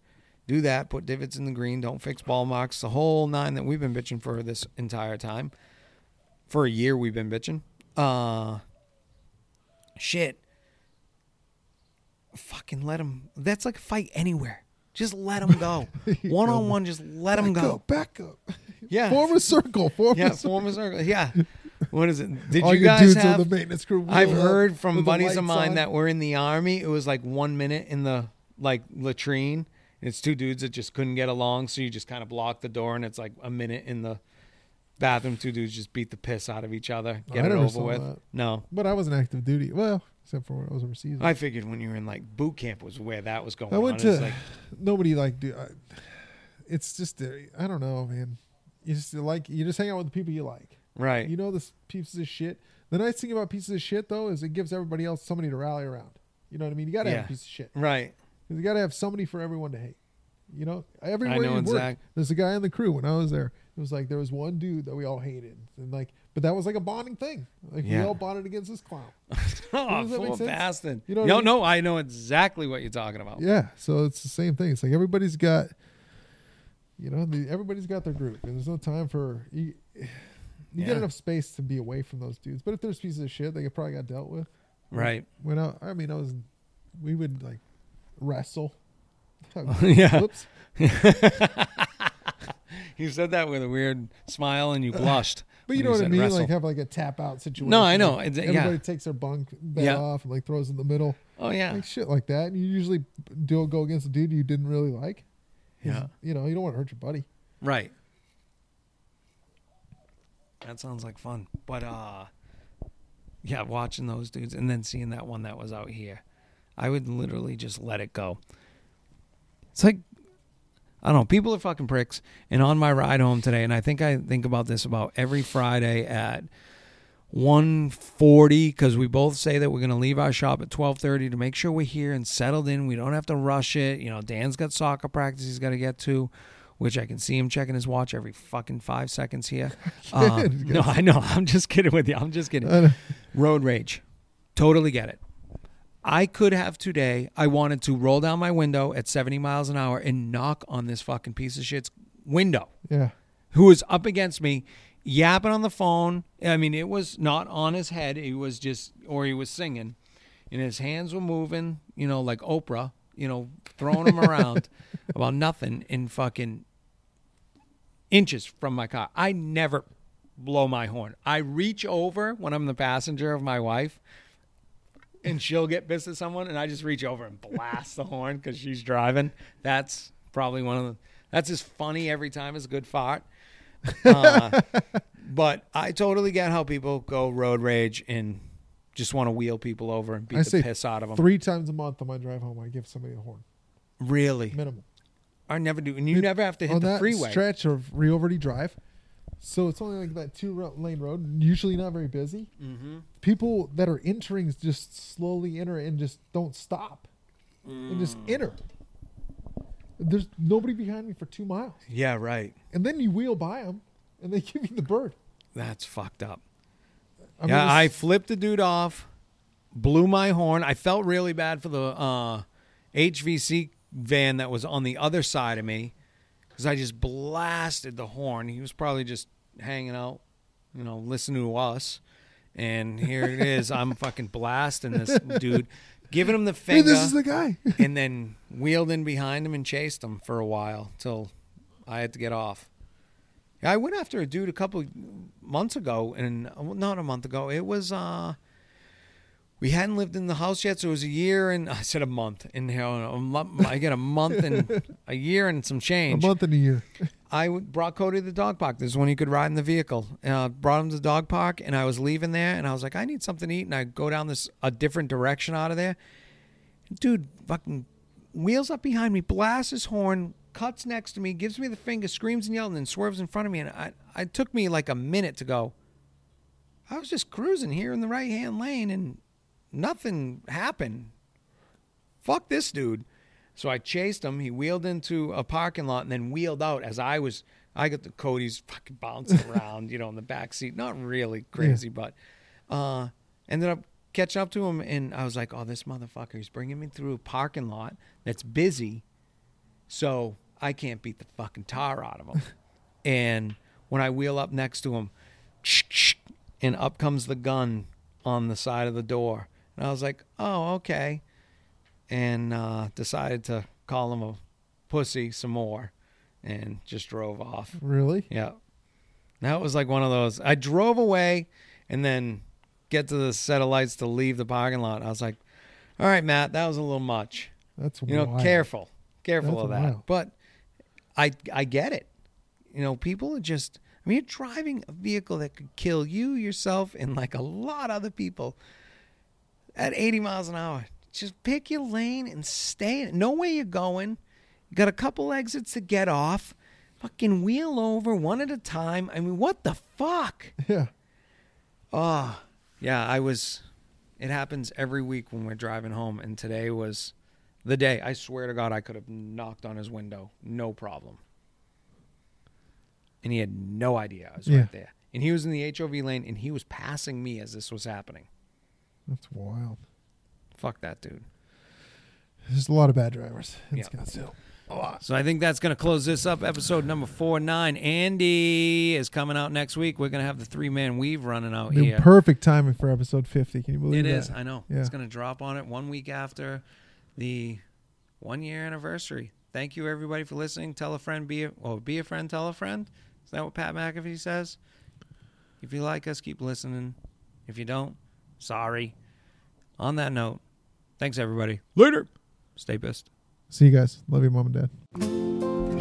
Do that. Put divots in the green. Don't fix ball marks. The whole nine that we've been bitching for this entire time. For a year, we've been bitching. Uh, shit. Fucking let them. That's like a fight anywhere. Just let them go. One on one, just let them Back go. up, back up. Yeah. Form a circle. Form Yeah, a circle. form a circle. Yeah. What is it? Did All you guys have? the maintenance crew. I've heard from buddies of mine on. that were in the army. It was like one minute in the like latrine. It's two dudes that just couldn't get along, so you just kind of block the door, and it's like a minute in the bathroom. Two dudes just beat the piss out of each other, I get it over with. that. No, But I was in active duty. Well, except for when I was overseas. I figured when you were in like boot camp was where that was going. I went on. To like, nobody like do. I, it's just uh, I don't know, man. You just like you just hang out with the people you like. right, You know this pieces of shit. The nice thing about pieces of shit though is it gives everybody else somebody to rally around. You know what I mean? You got to Yeah. have a piece of shit. right? You got to have somebody for everyone to hate. You know, everywhere know you work, there's a guy on the crew. When I was there, it was like there was one dude that we all hated, and like, but that was like a bonding thing. Like we Yeah. all bonded against this clown. Oh, Does that make full bastard. You know no, I mean? no, I know exactly what you're talking about. Yeah, so it's the same thing. It's like everybody's got, you know, the, everybody's got their group, and there's no time for you. You Yeah. get enough space to be away from those dudes, but if there's pieces of shit, they probably got dealt with. Right. When I, I mean, I was, we would like wrestle. Yeah. Whoops. You said that with a weird smile and you blushed. But you know what I mean? wrestle. Like have like a tap out situation. No, I know. It's- yeah. Everybody takes their bunk bed Yeah. off and like throws in the middle, oh yeah, like shit like that. And you usually do go against a dude you didn't really like. yeah, You know, you don't want to hurt your buddy. right. That sounds like fun, but uh, yeah, watching those dudes and then seeing that one that was out here, I would literally just let it go. It's like I don't know. People are fucking pricks. And on my ride home today, and I think I think about this about every Friday at 1:40 because we both say that we're going to leave our shop at 12:30 to make sure we're here and settled in. We don't have to rush it. You know, Dan's got soccer practice he's got to get to, which I can see him checking his watch every fucking five seconds here. Uh, no, I know. I'm just kidding with you. I'm just kidding. Road rage. Totally get it. I could have today, I wanted to roll down my window at 70 miles an hour and knock on this fucking piece of shit's window Yeah. who was up against me, yapping on the phone. I mean, it was not on his head. He was just, or he was singing, and his hands were moving, you know, like Oprah, you know, throwing him around about nothing in fucking inches from my car. I never blow my horn. I reach over when I'm the passenger of my wife. And she'll get pissed at someone, and I just reach over and blast the horn because she's driving. That's probably one of the. That's as funny every time as a good fart. Uh, but I totally get how people go road rage and just want to wheel people over and beat I the say piss out of them. Three times a month on my drive home, I give somebody a horn. Really, Minimum. I never do, and you never have to hit on the that freeway. stretch of Rio Verde Drive. So it's only like that two lane road, usually not very busy. mm-hmm. People that are entering just slowly enter and just don't stop and just Mm. enter. There's nobody behind me for two miles, Yeah, right. and then you wheel by them, and they give you the bird. That's fucked up. I yeah, it's- I flipped the dude off, blew my horn. I felt really bad for the uh, HVC van that was on the other side of me because I just blasted the horn. He was probably just hanging out, you know, listening to us. And here it is. I'm fucking blasting this dude, giving him the hey, finger, this is the guy. and then wheeled in behind him and chased him for a while till I had to get off. Yeah, I went after a dude a couple months ago, and well, not a month ago. It was uh, we hadn't lived in the house yet, so it was a year and I said a month. And you know, I get a month and a year and some change. a month and a year. I brought Cody to the dog park. This is when he could ride in the vehicle. Uh, brought him to the dog park, and I was leaving there, and I was like, I need something to eat, and I go down this a different direction out of there. Dude, fucking wheels up behind me, blasts his horn, cuts next to me, gives me the finger, screams and yells, and then swerves in front of me. And I, it took me like a minute to go. I was just cruising here in the right hand lane, and nothing happened. Fuck this dude. So I chased him. He wheeled into a parking lot and then wheeled out as I was. I got the Cody's fucking bouncing around, you know, in the back seat. Not really crazy, but uh, ended up catching up to him, and I was like, "Oh, this motherfucker! He's bringing me through a parking lot that's busy, so I can't beat the fucking tar out of him." and when I wheel up next to him, and up comes the gun on the side of the door, and I was like, "Oh, okay." and uh, decided to call him a pussy some more and just drove off. Really? Yeah. That was like one of those. I drove away and then get to the set of lights to leave the parking lot. I was like, all right, Matt, that was a little much. That's You know, wild. careful. Careful That's of that. wild. But I I get it. You know, people are just I mean, you're driving a vehicle that could kill you, yourself, and like a lot of other people at 80 miles an hour. Just pick your lane and stay in it. Know where you're going. You got a couple exits to get off. Fucking wheel over one at a time. I mean, what the fuck? Yeah. Oh, yeah, I was. It happens every week when we're driving home, and today was the day. I swear to God, I could have knocked on his window, no problem. And he had no idea I was Yeah. right there. And he was in the HOV lane, and he was passing me as this was happening. That's wild. Fuck that dude. There's a lot of bad drivers in. Scottsdale. So I think that's going to close this up. Episode number four nine. Andy is coming out next week. We're going to have the three man weave running out The here. perfect timing for episode 50. Can you believe It It is. I know. Yeah. It's going to drop on it one week after the one year anniversary. Thank you everybody for listening. Tell a friend. Be a well. Be a friend. Tell a friend. Is that what Pat McAfee says? If you like us, keep listening. If you don't, sorry. On that note, thanks everybody. Later. Stay pissed. See you guys. Love you, mom and dad.